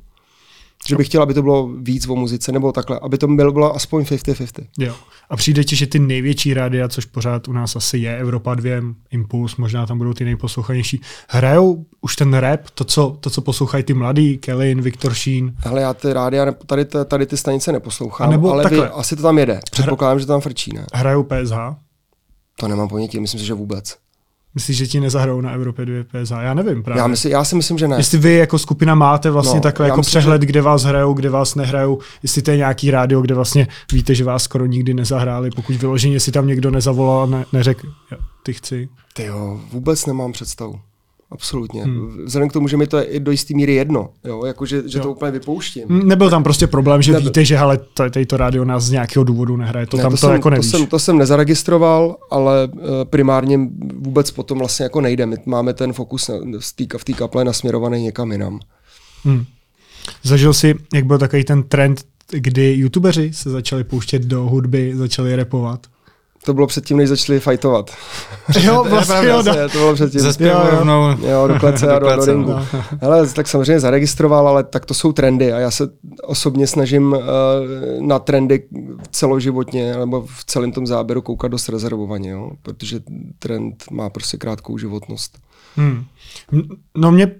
Že bych chtěl, aby to bylo víc o muzice, nebo takhle, aby to bylo, bylo aspoň 50-50. Jo. A přijde ti, že ty největší rádia, což pořád u nás asi je, Evropa 2, Impuls, možná tam budou ty nejposlouchanější, hrajou už ten rap, to, co, to, co poslouchají ty mladí, Kellen, Viktor Sheen? Ale já ty rádia, tady, tady ty stanice neposlouchám, nebo ale vy, asi to tam jede. Předpokládám, Hra... že to tam frčí, ne? Hrajou PSH? To nemám ponětí, myslím si, že vůbec. Myslíš, že ti nezahrajou na Evropě 2 PSH? Já nevím právě. Já, mysl, já si myslím, že ne. Jestli vy jako skupina máte vlastně no, takhle jako myslím, přehled, že... kde vás hrajou, kde vás nehrajou, jestli to je nějaký rádio, kde vlastně víte, že vás skoro nikdy nezahráli, pokud vyloženě si tam někdo nezavolal a ne, neřekl, ty chci. Ty jo, vůbec nemám představu. Absolutně. Hmm. Vzhledem k tomu, že mi to je do jisté míry jedno, jo? Jako, že, že jo. to úplně vypouštím. Hmm, nebyl tam prostě problém, že Nebyl. víte, že hele, tady to rádio nás z nějakého důvodu nehraje. To ne, tam to, to jsem, jako nevíš. To jsem, to jsem nezaregistroval, ale uh, primárně vůbec potom vlastně jako nejde. My máme ten fokus v té kaple nasměrovaný někam jinam. Hmm. Zažil jsi, jak byl takový ten trend, kdy youtubeři se začali pouštět do hudby, začali repovat? To bylo předtím, než začali fightovat. Jo, vlastně, jo, to bylo předtím. Ze jo, rovnou. Jo, do klece a do, do klece, ringu. no. Hele, tak samozřejmě zaregistroval, ale tak to jsou trendy a já se osobně snažím uh, na trendy celoživotně nebo v celém tom záběru koukat dost rezervovaně, jo? protože trend má prostě krátkou životnost. Hmm. No mě,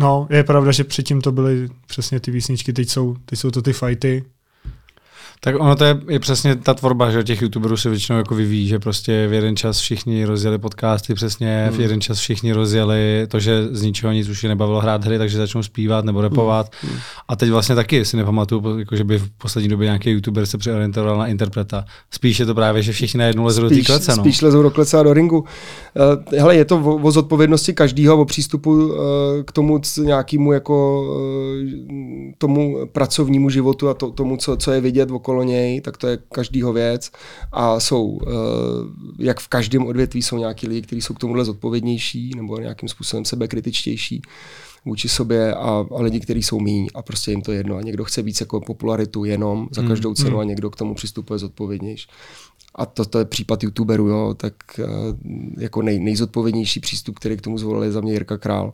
no je pravda, že předtím to byly přesně ty písničky, teď jsou, teď jsou to ty fighty, Tak ono to je, je přesně ta tvorba, že těch youtuberů se většinou jako vyvíjí, že prostě v jeden čas všichni rozjeli podcasty přesně, hmm. v jeden čas všichni rozjeli to, že z ničeho nic už je nebavilo hrát hry, takže začnou zpívat nebo repovat. Hmm. A teď vlastně taky si nepamatuju, jako že by v poslední době nějaký youtuber se přeorientoval na interpreta. Spíš je to právě, že všichni najednou lezou do té klece. No. Spíš lezou do klece a do ringu. Uh, hele, je to o, o zodpovědnosti každého, o přístupu uh, k tomu nějakému jako uh, tomu pracovnímu životu a to, tomu, co, co je vidět okolo něj, tak to je každýho věc. A jsou, uh, jak v každém odvětví, jsou nějaký lidi, kteří jsou k tomuhle zodpovědnější nebo nějakým způsobem sebekritičtější vůči sobě a, a lidi, kteří jsou míň a prostě jim to jedno. A někdo chce víc jako popularitu jenom za každou cenu hmm. a někdo k tomu přistupuje zodpovědnější. A to, to je případ youtuberů, jo, tak uh, jako nej, nejzodpovědnější přístup, který k tomu zvolil je za mě Jirka Král,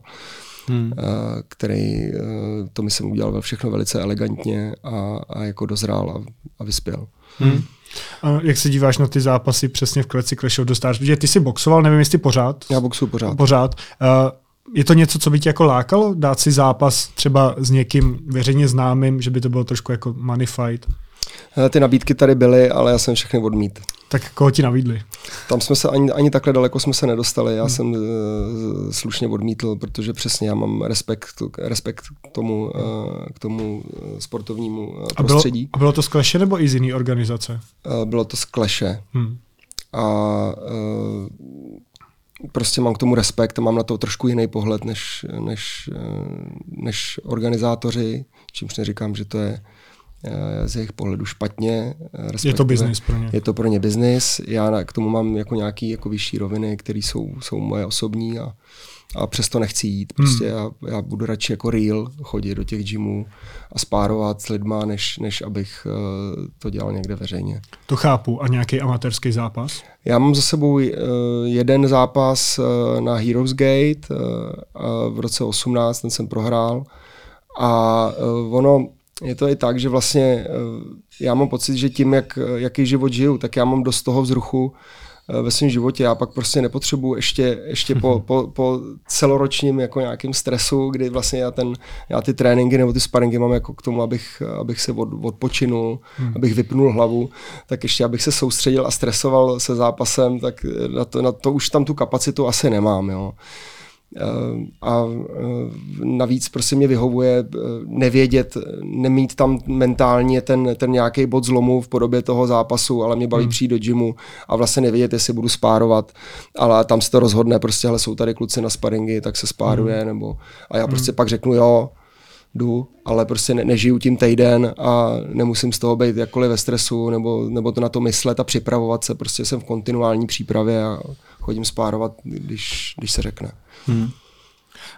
Hmm. uh, který uh, to myslím udělal všechno velice elegantně a, a jako dozrál a, a vyspěl. Hmm. A jak se díváš na ty zápasy přesně v kleci Clash of the Stars? Protože ty jsi boxoval, nevím jestli pořád. Já boxuju pořád. Pořád. Uh, je to něco, co by tě jako lákalo? Dát si zápas třeba s někým veřejně známým, že by to bylo trošku jako money fight? Hele, Ty nabídky tady byly, ale já jsem všechny odmít. Tak koho ti navídli? Tam jsme se ani, ani takhle daleko jsme se nedostali. Já jsem uh, slušně odmítl, protože přesně já mám respekt, respekt k tomu, uh, k tomu sportovnímu uh, A bylo, prostředí. a bylo to z Clash nebo i z jiný organizace? Uh, bylo to z kleše. Hmm. a uh, prostě mám k tomu respekt a mám na to trošku jiný pohled než, než, uh, než organizátoři, čímž neříkám, že to je z jejich pohledu špatně. uh, Je to biznis pro ně. Je to pro ně biznis. Já k tomu mám jako nějaký jako vyšší roviny, které jsou, jsou moje osobní a, a přesto nechci jít. Prostě já, já budu radši jako real chodit do těch gymů a spárovat s lidma, než, než abych uh, to dělal někde veřejně. To chápu. A nějaký amatérský zápas? Já mám za sebou jeden zápas na Heroes Gate v roce 18, ten jsem prohrál. A ono je to i tak, že vlastně uh, já mám pocit, že tím, jak, jaký život žiju, tak já mám dost toho vzruchu uh, ve svém životě. Já pak prostě nepotřebuji ještě, ještě po, po, po celoročním jako nějakým stresu, kdy vlastně já, ten, já ty tréninky nebo ty sparingy mám jako k tomu, abych, abych se od, odpočinul, hmm. abych vypnul hlavu, tak ještě abych se soustředil a stresoval se zápasem, tak na to, na to už tam tu kapacitu asi nemám. Jo. Eh, A eh, navíc prostě mě vyhovuje eh, nevědět, nemít tam mentálně ten, ten nějaký bod zlomu v podobě toho zápasu, ale mě baví hmm. přijít do gymu a vlastně nevědět, jestli budu spárovat, ale tam se to rozhodne, prostě hele, jsou tady kluci na sparingy, tak se spáruje, hmm. nebo a já prostě hmm. pak řeknu jo, jdu, ale prostě ne, nežiju tím týden a nemusím z toho být jakkoliv ve stresu nebo, nebo to na to myslet a připravovat se. Prostě jsem v kontinuální přípravě a chodím spárovat, když, když se řekne. Hmm.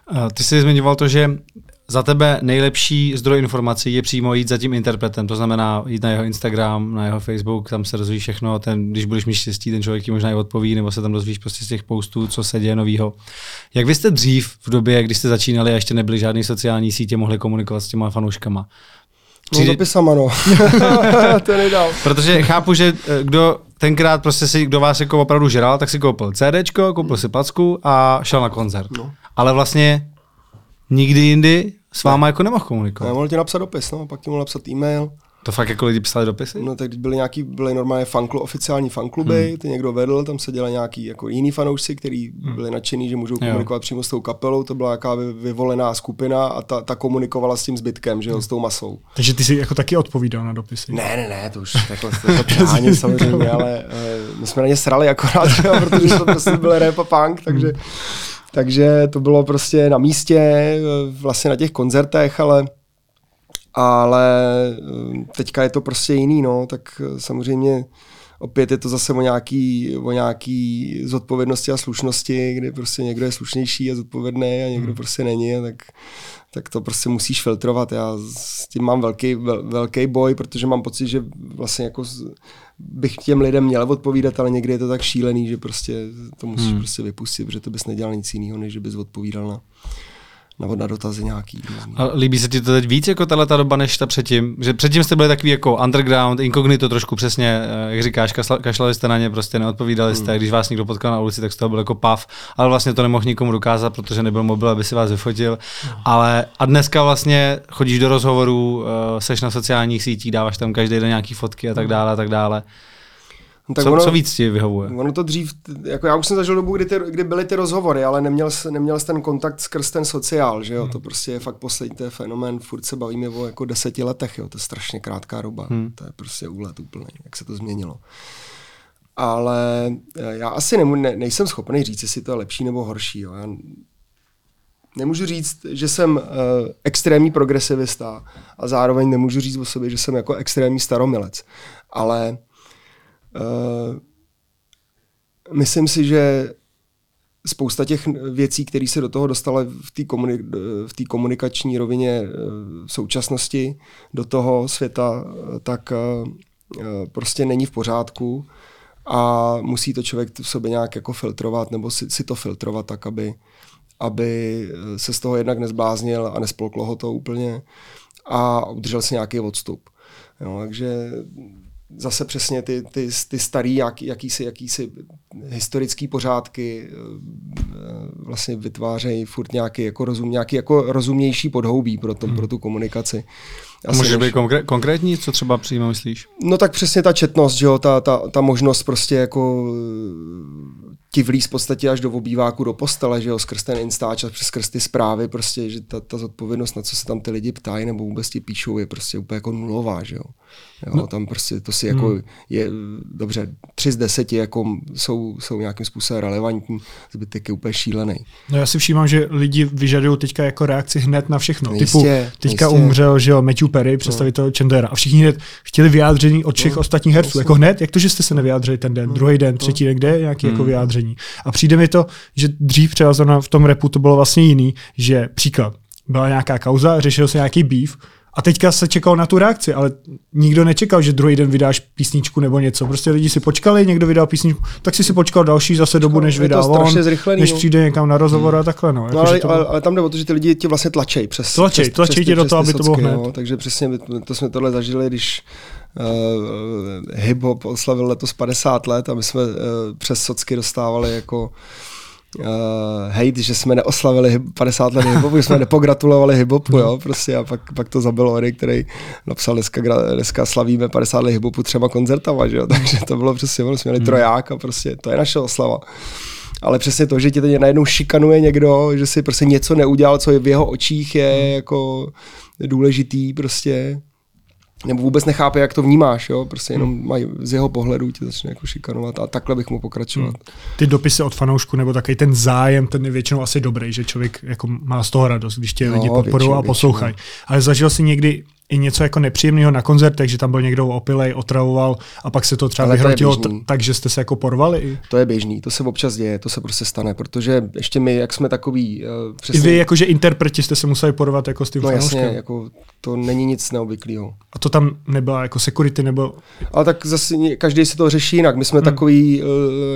A Ty jsi zmiňoval to, že za tebe nejlepší zdroj informací je přímo jít za tím interpretem, to znamená jít na jeho Instagram, na jeho Facebook, tam se dozvíš všechno, ten, když budeš mít štěstí, ten člověk ti možná i odpoví, nebo se tam dozvíš prostě z těch postů, co se děje novýho. Jak vy jste dřív, v době, kdy jste začínali a ještě nebyly žádné sociální sítě, mohli komunikovat s těma fanouškama? No dopisama, no. to je nejdál. Protože chápu, že eh, kdo tenkrát prostě si, kdo vás jako opravdu žral, tak si koupil CDčko, koupil si packu a šel na koncert. No. Ale vlastně nikdy jindy s váma jako nemohl Já komunikovat. mohl ti napsat dopis, no, pak ti mohl napsat e-mail. To fakt jako lidi psali dopisy? No tak byly nějaký, byly normálně fanklu, oficiální fankluby, Hmm. ty někdo vedl, tam se dělali nějaký jako jiný fanoušci, kteří byli nadšení, že můžou Hmm. Jo. komunikovat přímo s tou kapelou, to byla jaká vy- vyvolená skupina a ta, ta komunikovala s tím zbytkem, že jo, s tou masou. Takže ty jsi jako taky odpovídal na dopisy. Ne, ne, ne, to už takhle to, samozřejmě, ale uh, my jsme na ně srali akorát, jo, protože to prostě byl rap a punk, takže, takže to bylo prostě na místě, eh, vlastně na těch koncertech, ale ale eh, teďka je to prostě jiný, no, tak eh, samozřejmě opět je to zase o nějaký, o nějaký zodpovědnosti a slušnosti, kdy prostě někdo je slušnější a zodpovědný a někdo hmm. prostě není, a tak, tak to prostě musíš filtrovat. Já s tím mám velký, vel, velký boj, protože mám pocit, že vlastně jako bych těm lidem měl odpovídat, ale někdy je to tak šílený, že prostě to musíš hmm. prostě vypustit, protože to bys nedělal nic jiného, než že bys odpovídal na, nebo na dotazy nějaký. A líbí se ti to teď víc jako tahle ta doba, než ta předtím? Že předtím jste byli takový jako underground, inkognito trošku přesně, eh, jak říkáš, kašlali jste na ně, prostě neodpovídali jste, hmm. když vás někdo potkal na ulici, tak z toho byl jako pav, ale vlastně to nemohl nikomu dokázat, protože nebyl mobil, aby si vás vyfotil. Hmm. Ale a dneska vlastně chodíš do rozhovorů, eh, seš na sociálních sítích, dáváš tam každý den nějaký fotky a tak dále a tak dále. No tak co, ono, co víc ti vyhovuje? Ono to dřív, jako já už jsem zažil dobu, kdy, ty, kdy byly ty rozhovory, ale neměl, neměl jsi ten kontakt skrz ten sociál, že jo, hmm. to prostě je fakt poslední, to je fenomén, furt se bavíme o jako deseti letech, jo, to je strašně krátká doba, hmm. to je prostě úlet úplně, jak se to změnilo. Ale eh, já asi nemů, ne, nejsem schopný říct, jestli to je lepší nebo horší, jo. Já nemůžu říct, že jsem uh, extrémní progresivista a zároveň nemůžu říct o sobě, že jsem jako extrémní staromilec. Ale myslím si, že spousta těch věcí, které se do toho dostaly v té komuni- v komunikační rovině eh, v současnosti do toho světa, tak uh, prostě není v pořádku a musí to člověk v sobě nějak jako filtrovat nebo si, si to filtrovat tak, aby, aby se z toho jednak nezbláznil a nespolklo ho to úplně a udržel si nějaký odstup. Jo, takže zase přesně ty, ty, ty starý jak, jakýsi, jakýsi historický pořádky eh, vlastně vytvářejí furt nějaký jako, rozum, nějaký jako rozumnější podhoubí pro, tom, hmm. pro tu komunikaci. A může být konkré- konkrétní, co třeba přímo myslíš? No tak přesně ta četnost, že jo, ta, ta, ta možnost prostě jako ti vlíz v podstatě až do obýváku, do postele, že jo, skrz ten Instač a skrz ty zprávy, prostě, že ta, ta zodpovědnost, na co se tam ty lidi ptají nebo vůbec ti píšou, je prostě úplně jako nulová, že jo. jo no. Tam prostě to si jako hmm. je, dobře, tři z deseti jako jsou, jsou nějakým způsobem relevantní, zbytek je úplně šílený. No já si všímám, že lidi vyžadují teďka jako reakci hned na všechno. Jistě, Typu, teďka jistě. umřel, že jo, Matthew Perry, představitel no. Chandlera a všichni hned chtěli vyjádření od všech no. ostatních herců. Jako hned, jak to, že jste se nevyjádřili ten den, no. druhý den, třetí den, kde nějaký jako hmm. jako vyjádření vyjádření. A přijde mi to, že dřív třeba v tom repu to bylo vlastně jiný, že příklad, byla nějaká kauza, řešil se nějaký beef, a teďka se čekal na tu reakci, ale nikdo nečekal, že druhý den vydáš písničku nebo něco. Prostě lidi si počkali, někdo vydal písničku, tak si si počkal další zase dobu, než vydá on, než přijde někam na rozhovor a takhle. No, no jako, ale, to... ale, ale, tam jde o to, že ty lidi tě vlastně tlačej přes Tlačej, přes, tlačej tě do toho, aby to bylo hned. No, takže přesně to jsme tohle zažili, když uh, hip-hop oslavil letos 50 let a my jsme uh, přes socky dostávali jako uh, hejt, že jsme neoslavili 50 let hiphopu, že jsme nepogratulovali hiphopu, jo, prostě a pak, pak to zabilo Ody, který napsal dneska, dneska slavíme 50 let hiphopu třema koncertama, že jo, takže to bylo přesně, jsme měli hmm. troják a prostě to je naše oslava. Ale přesně to, že ti teď najednou šikanuje někdo, že si prostě něco neudělal, co je v jeho očích je hmm. jako důležitý prostě, nebo vůbec nechápe, jak to vnímáš, jo? prostě jenom hmm. mají z jeho pohledu tě začne jako šikanovat a takhle bych mu pokračovat. Hmm. Ty dopisy od fanoušku nebo taky ten zájem, ten je většinou asi dobrý, že člověk jako má z toho radost, když tě no, lidi podporují a poslouchají. Ale zažil jsi někdy i něco jako nepříjemného na koncertech, že tam byl někdo opilej, otravoval a pak se to třeba vyhrotilo t- tak, že jste se jako porvali? To je běžný, to se občas děje, to se prostě stane, protože ještě my, jak jsme takový... Uh, přesně... I vy jakože interpreti jste se museli porvat jako s tím No jasně, jako to není nic neobvyklého. A to tam nebyla jako security nebo... Ale tak zase každý si to řeší jinak. My jsme hmm. takový uh,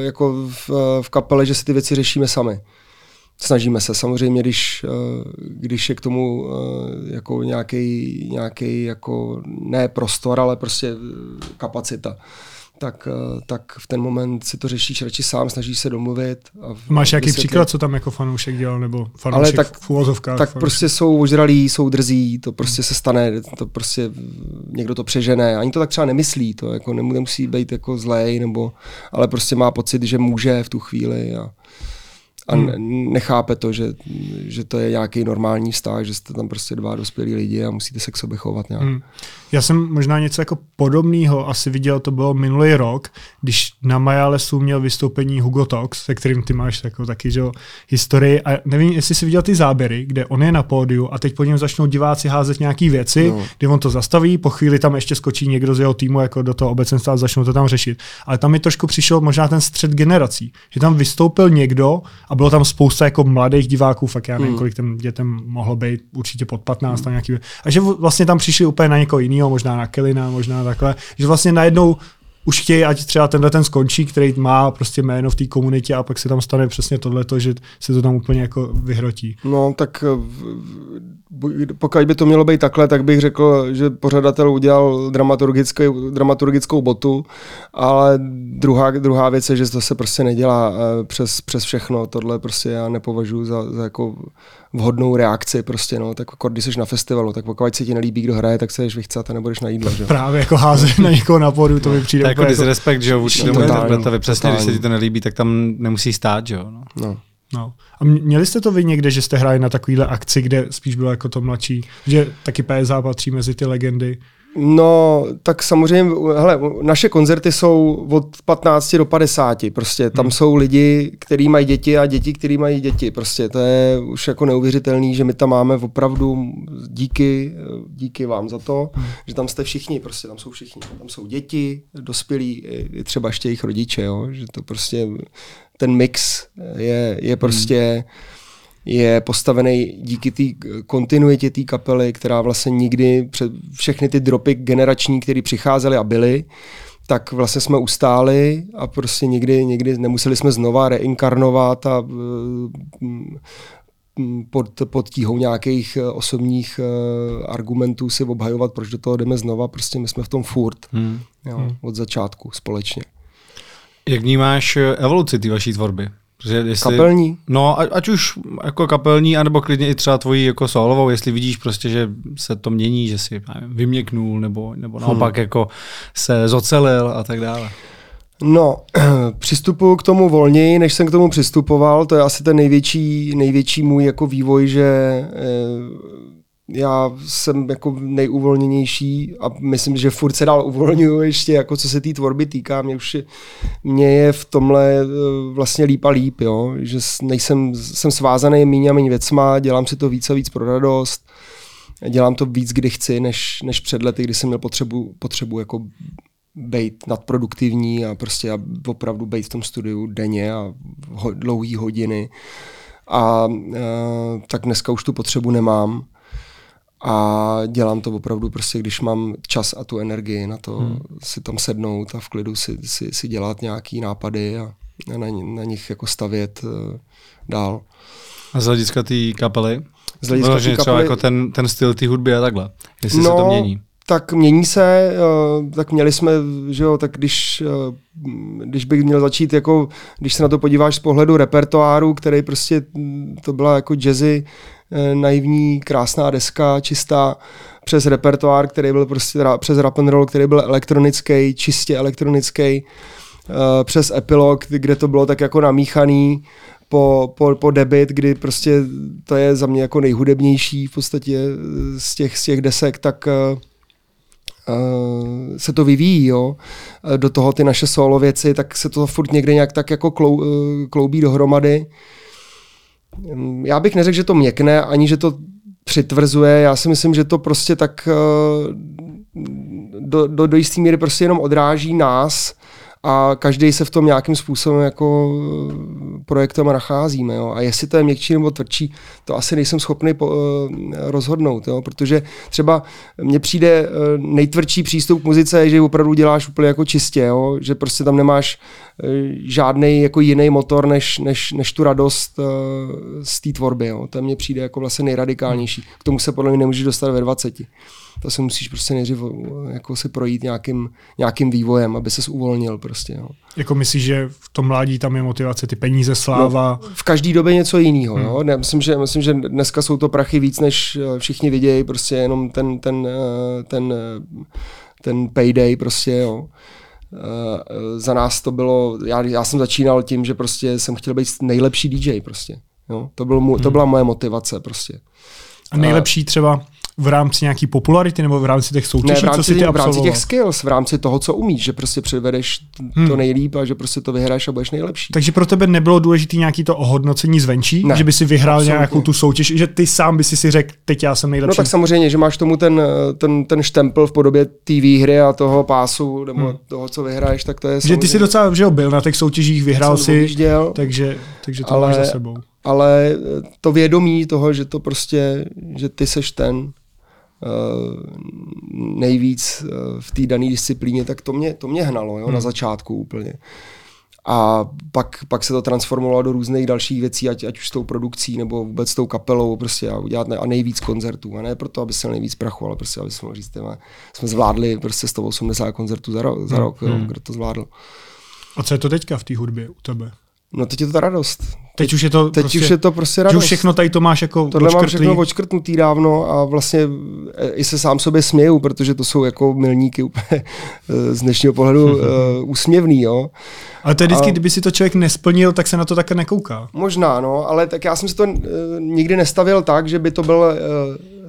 jako v, v kapele, že si ty věci řešíme sami snažíme se. Samozřejmě, když, eh, když je k tomu eh, jako nějaký, nějaký jako ne prostor, ale prostě eh, kapacita, tak, tak v ten moment si to řešíš radši sám, snažíš se domluvit. A Máš nějaký příklad, co tam jako fanoušek dělal, nebo fanoušek Ale tak, v úvozovkách? Tak fanoušek. prostě jsou ožralí, jsou drzí, to prostě se stane, to prostě někdo to přežene, ani to tak třeba nemyslí, to jako nemusí být jako zlej, nebo, ale prostě má pocit, že může v tu chvíli a, a hmm. nechápe to, že, že to je nějaký normální vztah, že jste tam prostě dva dospělí lidi a musíte se k sobě chovat nějak. Hmm. Já jsem možná něco jako podobného asi viděl, to bylo minulý rok, když na Majalesu měl vystoupení Hugo Tox, se kterým ty máš jako taky že, historii. A nevím, jestli jsi viděl ty záběry, kde on je na pódiu a teď po něm začnou diváci házet nějaké věci, no. kdy on to zastaví, po chvíli tam ještě skočí někdo z jeho týmu jako do toho obecenstva a začnou to tam řešit. Ale tam mi trošku přišel možná ten střed generací, že tam vystoupil někdo a bylo tam spousta jako mladých diváků, fakt já nevím, hmm. kolik těm dětem mohlo být, určitě pod 15 hmm. a nějaký. A že vlastně tam přišli úplně na někoho jiného, možná na Kelina, možná takhle, že vlastně najednou už chtějí, ať třeba tenhle ten skončí, který má prostě jméno v té komunitě a pak se tam stane přesně tohleto, že se to tam úplně jako vyhrotí. No, tak pokud by to mělo být takhle, tak bych řekl, že pořadatel udělal dramaturgickou botu, ale druhá, druhá věc je, že to se prostě nedělá eh, přes, přes všechno. Tohle prostě já nepovažuji za, za jako vhodnou reakci prostě, no, tak jako když jsi na festivalu, tak pokud se ti nelíbí, kdo hraje, tak se jdeš vychcat a nebudeš na jídlo, že? Právě jako házet na někoho na podu, to mi přijde. Tak jako disrespekt, že jo, vůči tomu interpretovi, přesně, když se ti to nelíbí, tak tam nemusí stát, že jo. No. no. No. A měli jste to vy někde, že jste hráli na takovýhle akci, kde spíš bylo jako to mladší, že taky PSA patří mezi ty legendy? No, tak samozřejmě, hele, naše koncerty jsou od 15 do 50, prostě tam hmm. jsou lidi, kteří mají děti a děti, kteří mají děti, prostě to je už jako neuvěřitelný, že my tam máme opravdu díky, díky vám za to, hmm. že tam jste všichni, prostě tam jsou všichni, tam jsou děti, dospělí, třeba ještě jejich rodiče, jo, že to prostě ten mix je, je prostě hmm. Je postavený díky té kontinuitě té kapely, která vlastně nikdy před všechny ty dropy generační, které přicházely a byly, tak vlastně jsme ustáli a prostě nikdy, nikdy nemuseli jsme znova reinkarnovat a mm, pod, pod tíhou nějakých osobních uh, argumentů si obhajovat, proč do toho jdeme znova. Prostě my jsme v tom furt hmm. Jo, hmm. od začátku společně. Jak vnímáš eh, evoluci té vaší tvorby? Že jestli, kapelní? No, ať už jako kapelní, anebo klidně i třeba tvojí jako solovou, jestli vidíš prostě, že se to mění, že si nevím, vyměknul, nebo, nebo hmm. naopak hmm. jako se zocelil a tak dále. No, přistupuju k tomu volněji, než jsem k tomu přistupoval. To je asi ten největší, největší můj jako vývoj, že eh, já jsem jako nejuvolněnější a myslím, že furt se dál uvolňuju ještě, jako co se té tvorby týká. Mě už je, mě je v tomhle eh, vlastně líp a líp, jo? že nejsem, jsem svázaný méně a méně věcma, dělám si to víc a víc pro radost, dělám to víc, kdy chci, než, než před lety, kdy jsem měl potřebu, potřebu jako být nadproduktivní a prostě a opravdu být v tom studiu denně a ho, dlouhý hodiny. A, a eh, tak dneska už tu potřebu nemám a dělám to opravdu prostě, když mám čas a tu energii na to hmm. si tam sednout a v klidu si, si, si dělat nějaký nápady a na, na nich jako stavět uh, dál. A z hlediska té kapely? Z hlediska kapely... třeba jako ten, ten styl té hudby a takhle, jestli no, se to mění. Tak mění se, uh, tak měli jsme, že jo, tak když, uh, když bych měl začít jako, když se na to podíváš z pohledu repertoáru, který prostě, mm, to byla jako jazzy, Eh, naivní, krásná deska, čistá, přes repertoár, který byl prostě přes rap and roll, který byl elektronický, čistě elektronický, eh, přes epilog, kde to bylo tak jako namíchaný, po, po, po debit, kdy prostě to je za mě jako nejhudebnější v podstatě z těch, z těch desek, tak uh, se to vyvíjí, jo. Do toho ty naše solo věci, tak se to furt někde nějak tak jako klou, uh, kloubí dohromady. Uh, já bych neřekl, že to měkne, ani že to přitvrzuje. Já si myslím, že to prostě tak eh, do, do, do jisté míry prostě jenom odráží nás a každý se v tom nějakým způsobem jako eh, projektem nacházíme. Jo. A jestli to je měkčí nebo tvrdší, to asi nejsem schopný po, uh, rozhodnout, jo. protože třeba mně přijde uh, nejtvrdší přístup k muzice, že opravdu děláš úplně jako čistě, jo. že prostě tam nemáš žádný jako jiný motor, než, než, než tu radost z té tvorby. Jo. To mně přijde jako vlastně nejradikálnější. K tomu se podle mě nemůžeš dostat ve 20 to se musíš prostě nejdřív jako si projít nějakým, nějakým vývojem, aby ses uvolnil prostě. Jo. Jako myslíš, že v tom mládí tam je motivace, ty peníze, sláva? No, v každé době něco jiného. Hmm. Jo? Ne, myslím, že, myslím, že dneska jsou to prachy víc, než eh, všichni vidějí, prostě jenom ten, ten, eh, ten, eh, ten payday prostě, jo. za nás to bylo, já, já jsem začínal tím, že prostě jsem chtěl být nejlepší DJ prostě. Jo? To, byl mu, to hmm. byla moje motivace prostě. A nejlepší třeba v rámci nějaký popularity nebo v rámci těch soutěží, ne, v rámci, co si ty v rámci těch skills, v rámci toho, co umíš, že prostě přivedeš hmm. to nejlíp a že prostě to vyhráš a budeš nejlepší. Takže pro tebe nebylo důležité nějaký to ohodnocení zvenčí, ne, že by si vyhrál absolutně. nějakou tu soutěž, že ty sám by si si řekl, teď já jsem nejlepší. No tak samozřejmě, že máš tomu ten, ten, ten štempel v podobě té výhry a toho pásu nebo hmm. toho, co vyhraješ, tak to je Že ty si docela že byl na těch soutěžích, vyhrál si, takže, takže to ale, máš za sebou ale to vědomí toho, že to prostě, že ty seš ten, Eh, nejvíc eh, v té dané disciplíně, tak to mě, to mě hnalo jo, hmm. na začátku úplně. A pak, pak se to transformovalo do různých dalších věcí, ať, ať už s tou produkcí nebo vůbec s tou kapelou prostě a udělat ne, a nejvíc koncertů. A ne proto, aby se nejvíc prachu, ale prostě, aby jsme říct, téma, jsme zvládli prostě 180 koncertů za, ro, za hmm. rok, hmm. jo, kdo to zvládl. A co je to teďka v té hudbě u tebe? No teď je to ta radost. Teď už je to teď prostě, už je to prostě radost. Že už všechno tady to máš jako Tohle mám všechno očkrtnutý dávno a vlastně e, i se sám sobě směju, protože to jsou jako milníky úplně e, z dnešního pohledu uh, úsměvný, jo. Ale to je vždycky, a... kdyby si to člověk nesplnil, tak se na to také nekouká. Možná, no, ale tak já jsem si to uh, nikdy nestavil tak, že by to byl uh,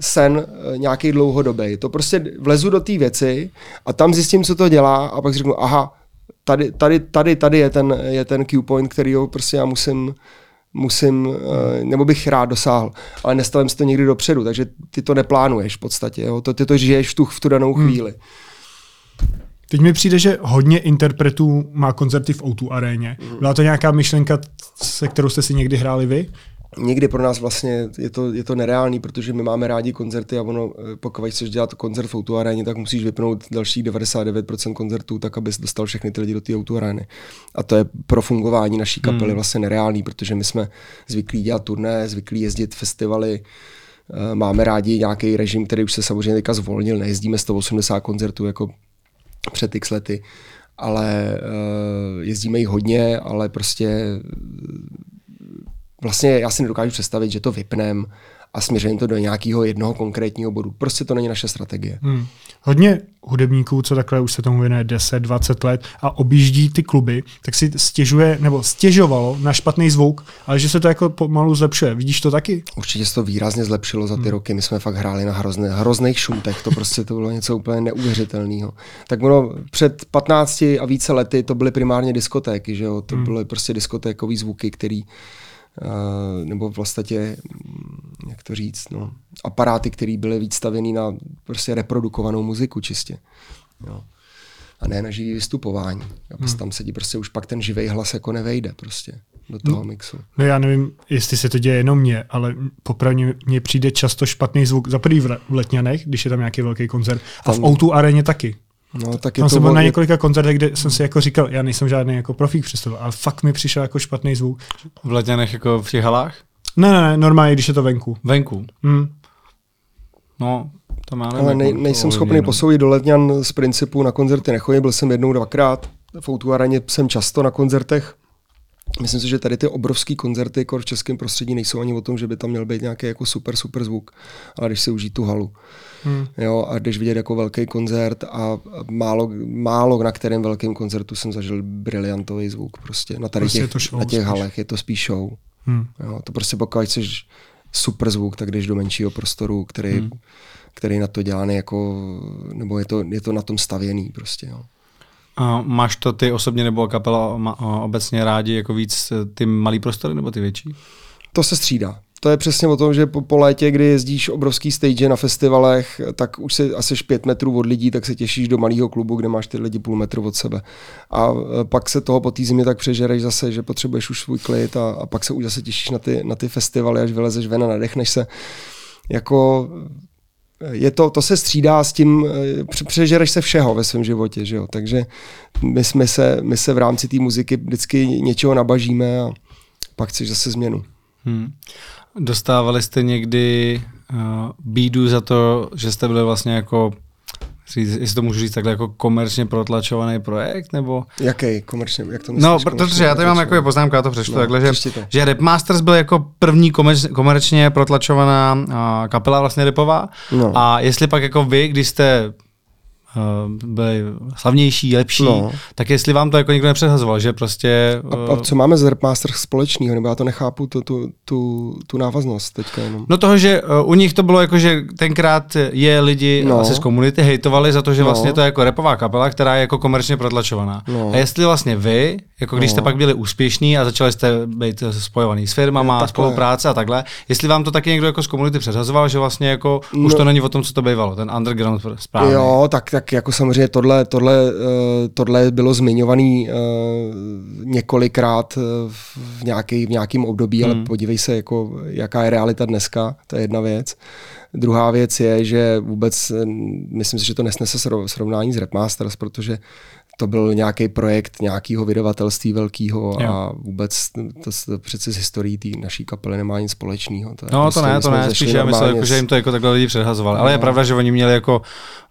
sen uh, nějaký dlouhodobý. To prostě vlezu do té věci a tam zjistím, co to dělá a pak řeknu, aha, tady, tady, tady, tady je ten, je ten Q point, který prostě já musím, musím, eh, nebo bych rád dosáhl, ale nestavím si to někdy dopředu, takže ty to neplánuješ v podstatě, jo? To, ty to žiješ v tu, v tu danou hmm. chvíli. Teď mi přijde, že hodně interpretů má koncerty v O2 aréně. Hmm. Byla to nějaká myšlenka, se kterou jste si někdy hráli vy? Někdy pro nás vlastně je to, je to nereálný, protože my máme rádi koncerty a ono, eh, pokud chceš dělat koncert v Outu aréně, tak musíš vypnout dalších 99% koncertů, tak abys dostal všechny ty lidi do té Outu arény. A to je pro fungování naší kapely hmm. vlastně nereálný, protože my jsme zvyklí dělat turné, zvyklí jezdit festivaly, eh, máme rádi nějaký režim, který už se samozřejmě teďka zvolnil, nejezdíme 180 koncertů jako před x lety, ale uh, jezdíme jich hodně, ale prostě vlastně já si nedokážu představit, že to vypnem a směřujeme to do nějakého jednoho konkrétního bodu. Prostě to není naše strategie. Hmm. Hodně hudebníků, co takhle už se tomu věnuje 10, 20 let a objíždí ty kluby, tak si stěžuje, nebo stěžovalo na špatný zvuk, ale že se to jako pomalu zlepšuje. Vidíš to taky? Určitě se to výrazně zlepšilo za ty hmm. roky. My jsme fakt hráli na hrozné, hrozných šuntech, to prostě to bylo něco úplně neuvěřitelného. Tak ono před 15 a více lety to byly primárně diskotéky, že jo? To hmm. byly prostě diskotékové zvuky, který Uh, nebo v podstatě, mm, jak to říct, no, aparáty, které byly víc stavěny na prostě reprodukovanou muziku čistě. Jo. A ne na živý vystupování. Hmm. Tam sedí prostě už pak ten živý hlas jako nevejde prostě do toho no, mixu. No já nevím, jestli se to děje jenom mně, ale popravdě mně přijde často špatný zvuk. Za prvý v Letňanech, když je tam nějaký velký koncert, a v O2 areně taky. No, tak je Tam to jsem byl na několika koncertech, kde jsem si jako říkal, já nejsem žádný jako profík přesto, ale fakt mi přišel jako špatný zvuk. V Letňanech jako v těch halách? Ne, ne, ne, normálně, když je to venku. Venku? Hmm. No, to má Ale nej, nejsem schopný no. posoudit do Letňan z principu na koncerty nechodím, byl jsem jednou, dvakrát. V Outu jsem často na koncertech. Myslím si, že tady ty obrovské koncerty jako v českém prostředí nejsou ani o tom, že by tam měl být nějaký jako super, super zvuk, ale když si užít tu halu. Hmm. Jo, a když vidět jako velký koncert a málo, málo na kterém velkém koncertu jsem zažil briliantový zvuk. Prostě na, tady prostě těch, show, na těch spíš. halech je to spíš show. Hmm. Jo, to prostě pokud chceš super zvuk, tak jdeš do menšího prostoru, který, hmm. který na to dělaný jako, nebo je to, je to na tom stavěný prostě. Jo. A máš to ty osobně nebo kapela obecně rádi jako víc ty malý prostory nebo ty větší? To se střídá. To je přesně o tom, že po, po létě, kdy jezdíš obrovský stage na festivalech, tak už se asi pět metrů od lidí, tak se těšíš do malého klubu, kde máš ty lidi půl metru od sebe. A e, pak se toho po té zimě tak přežereš zase, že potřebuješ už svůj klid a, a pak se už zase těšíš na ty, na ty festivaly, až vylezeš ven a nadechneš se. Jako je to, to se střídá s tím, e, přežereš se všeho ve svém životě, že jo? takže my, my, se, my se v rámci té muziky vždycky něčeho nabažíme a pak chceš zase změnu. Hmm. Dostávali jste někdy uh, bídu za to, že jste byli vlastně jako jestli to můžu říct takhle jako komerčně protlačovaný projekt, nebo... Jaký komerčně, jak to myslíš? No, protože já tady mám jako poznámku, já to přečtu no, takhle, že, to. že Rap Masters byl jako první komerč, komerčně protlačovaná uh, kapela vlastně repová no. a jestli pak jako vy, když jste byli slavnější, lepší, no. tak jestli vám to jako nikdo nepřehazoval, že prostě... A, a co máme z Rapmaster společného, nebo já to nechápu, tu, tu, tu, tu návaznost teďka jenom. No toho, že u nich to bylo jako, že tenkrát je lidi no. asi z komunity hejtovali za to, že no. vlastně to je jako repová kapela, která je jako komerčně protlačovaná. No. A jestli vlastně vy, jako když no. jste pak byli úspěšní a začali jste být spojovaný s firmama, spolupráce a takhle, jestli vám to taky někdo jako z komunity předhazoval, že vlastně jako no. už to není o tom, co to bývalo, ten underground správně. Jo, tak, tak jako samozřejmě tohle, tohle, uh, tohle bylo zmiňovaný uh, několikrát uh, v, nějaký, v nějakém období, hmm. ale podívej se, jako, jaká je realita dneska, to je jedna věc. Druhá věc je, že vůbec myslím si, že to nesnese srovnání s Rapmasters, protože to byl nějaký projekt nějakého vydavatelství velkého a vůbec to, to přece z historií té naší kapely nemá nic společného. To no prostě, to ne, to ne, spíš já myslel, jako, že jim to jako takhle lidi předhazovali. No. Ale je no. pravda, že oni měli jako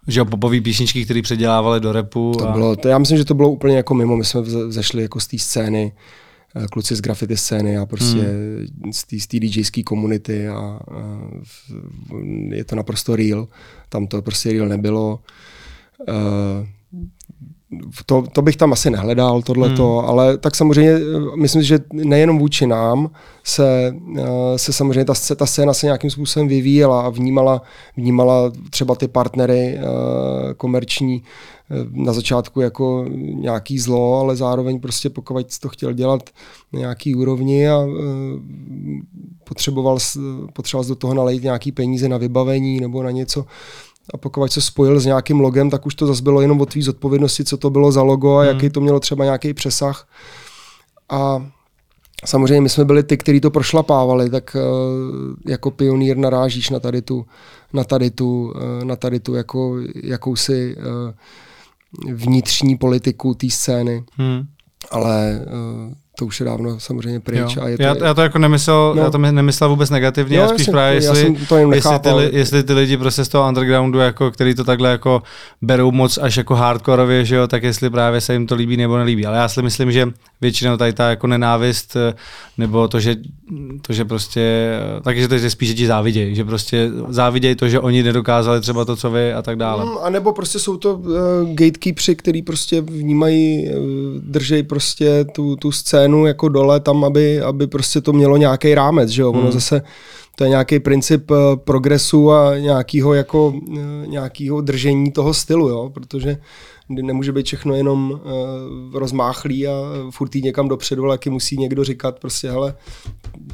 že popový písničky, které předělávali do repu. To a... bylo, to, já myslím, že to bylo úplně jako mimo. My jsme zešli jako z té scény, eh, kluci z graffiti scény a prostě hmm. z té DJské komunity a, a je to naprosto real. Tam to prostě real nebylo. Uh, to, to bych tam asi nehledal, tohleto, hmm. ale tak samozřejmě eh, myslím, že nejenom vůči nám se, eh, se samozřejmě ta, ta scéna se nějakým způsobem vyvíjela a vnímala, vnímala třeba ty partnery eh, komerční na začátku jako nějaký zlo, ale zároveň prostě pokud to chtěl dělat na nějaký úrovni a potřeboval, potřeboval do toho nalejt nějaký peníze na vybavení nebo na něco, a pokud se spojil s nějakým logem, tak už to zase bylo jenom o tvý zodpovědnosti, co to bylo za logo a hmm. jaký to mělo třeba nějaký přesah. A samozřejmě my jsme byli ty, kteří to prošlapávali, tak uh, jako pionýr narážíš na tady tu, na tady tu, uh, na tady tu jako, jakousi uh, vnitřní politiku té scény. Hmm. Ale to už je dávno samozřejmě pryč. A je to, já, já, to jako nemyslel, no. já to nemyslel vůbec negativně, jo, já spíš právě, jestli, to jestli, ty, jestli ty lidi prostě z toho undergroundu, jako, který to takhle jako berou moc až jako hardkorově, že jo, tak jestli právě se jim to líbí nebo nelíbí. Ale já si myslím, že většinou tady ta jako nenávist, eh, nebo to, že, to, že prostě, eh, takže to je spíš, že ti závidějí, že prostě závidějí to, že oni nedokázali třeba to, co vy a tak dále. Hmm, a nebo prostě jsou to uh, gatekeepři, který prostě vnímají, uh, držej prostě tu, tu scénu jako dole tam, aby, aby prostě to mělo nějaký rámec, že jo, hmm. ono zase to je nějaký princip uh, progresu a nějakého jako uh, nějakého držení toho stylu, jo, protože nemůže být všechno jenom uh, rozmáchlý a furt jít někam dopředu, ale musí někdo říkat prostě, hele,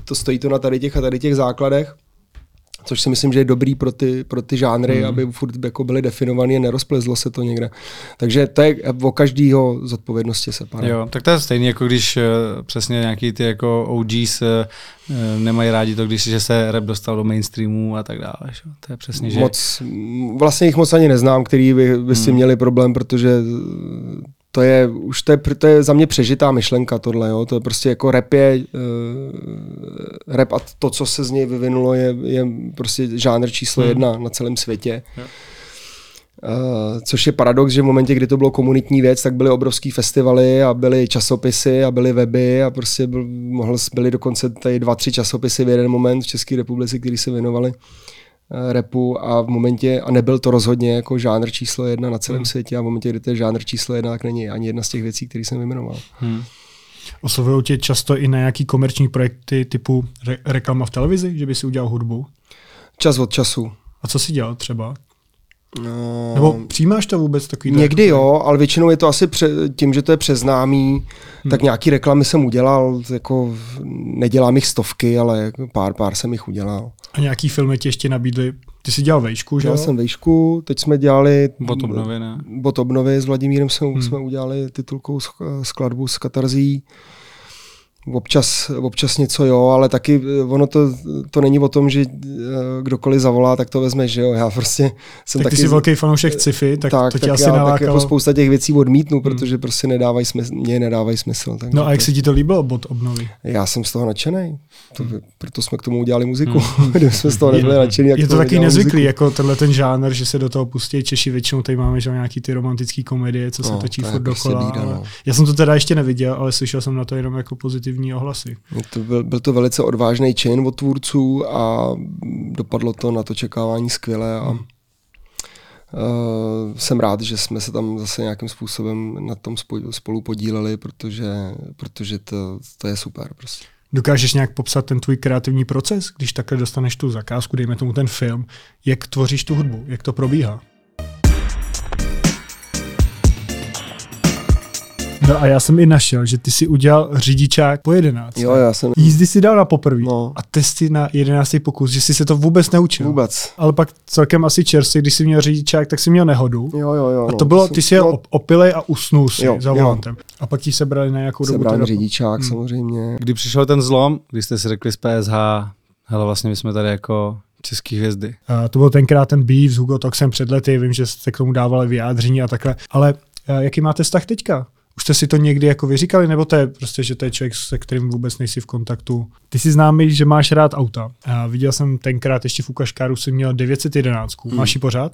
to stojí to na tady těch a tady těch základech což si myslím, že je dobrý pro ty, pro ty žánry, mm. aby furt jako byly definovaný a nerozplezlo se to někde. Takže to je o každýho zodpovědnosti se pane. Jo, tak to je stejně jako když uh, přesně nějaký ty jako OGs uh, nemají rádi to, když že se rap dostal do mainstreamu a tak dále. Že? To je přesně, že... Moc, vlastně jich moc ani neznám, který by, by si mm. měli problém, protože to je, už to je, to je za mě přežitá myšlenka tohle, jo? to je prostě jako rap je, uh, rap a to, co se z něj vyvinulo, je, je prostě žánr číslo hmm. jedna na celém světě. Uh, což je paradox, že v momentě, kdy to bylo komunitní věc, tak byly obrovský festivaly a byly časopisy a byly weby a prostě byl, mohl, byly dokonce tady dva, tři časopisy v jeden moment v České republice, který se věnovali Eh, repu a v momentě, a nebyl to rozhodně jako žánr číslo jedna na celém hmm. světě a v momentě, kdy to je žánr číslo jedna, tak není ani jedna z těch věcí, které jsem vyjmenoval. Hmm. Oslovují tě často i na nějaký komerční projekty typu re- reklama v televizi, že by si udělal hudbu? Čas od času. A co si dělal třeba? No, Nebo přijímáš to vůbec takový? Někdy jo, ale většinou je to asi pře, tím, že to je přeznámý, hmm. tak nějaký reklamy jsem udělal, jako nedělám jich stovky, ale pár, pár jsem jich udělal. A nějaký filmy ti ještě nabídli? Ty jsi dělal vejšku, že? Dělal jsem vejšku, teď jsme dělali... Bot obnovy, ne? Bot obnovy s Vladimírem jsme, hmm. jsme udělali titulkou skladbu s Katarzí občas, občas něco jo, ale taky eh, ono to, to není o tom, že eh, kdokoliv zavolá, tak to vezme, že jo. Já prostě jsem tak taky... ty jsi velký fanoušek sci-fi, tak, tak to tě tak asi já nalákalo. Tak jako spousta těch věcí odmítnu, hmm. protože prostě nedávají smysl, mě nedávají smysl. Tak no a jak se ti to líbilo, bod obnovy? Já jsem z toho nadšený. To, hmm. Proto jsme k tomu udělali muziku. Hmm. Kdyby jsme z toho nebyli nadšený. Je to taky nezvyklý, muziku. jako tenhle ten žánr, že se do toho pustí Češi většinou tady máme že nějaký ty romantické komedie, co se no, točí furt prostě dokola. Bída, no. Já jsem to teda ještě neviděl, ale slyšel jsem na to jenom jako pozitivní ohlasy. To byl, byl to velice odvážný čin od tvůrců a dopadlo to na to čekávání skvěle a uh, jsem rád, že jsme se tam zase nějakým způsobem na tom spolu podíleli, protože, protože to, to je super prostě. Dokážeš nějak popsat ten tvůj kreativní proces, když takhle dostaneš tu zakázku, dejme tomu ten film, jak tvoříš tu hudbu, jak to probíhá? No a já jsem i našel, že ty si udělal řidičák po 11. Jo, já jsem. Jízdy si dal na poprvé. No. A testy na 11. pokus, že jsi se to vůbec neučil. Vůbec. Ale pak celkem asi čerstvě, když jsi měl řidičák, tak jsi měl nehodu. Jo, jo, jo. A to no, bylo, ty jsi jel no, opilej a usnul si jo, za volantem. A pak ti sebrali na nějakou dobu. Sebrali řidičák hmm. samozřejmě. Kdy přišel ten zlom, kdy jste si řekli z PSH, hele vlastně my jsme tady jako český hvězdy. A to byl tenkrát ten beef s Hugo Toxem před lety, vím, že jste k tomu dávali vyjádření a takhle. Ale jaký máte vztah teďka? Už jste si to někdy jako vyříkali, nebo to je prostě, že to je člověk, se kterým vůbec nejsi v kontaktu? Ty si známý, že máš rád auta. A viděl jsem tenkrát ještě v Ukaškáru si měl 911. Hmm. Máš ji pořád?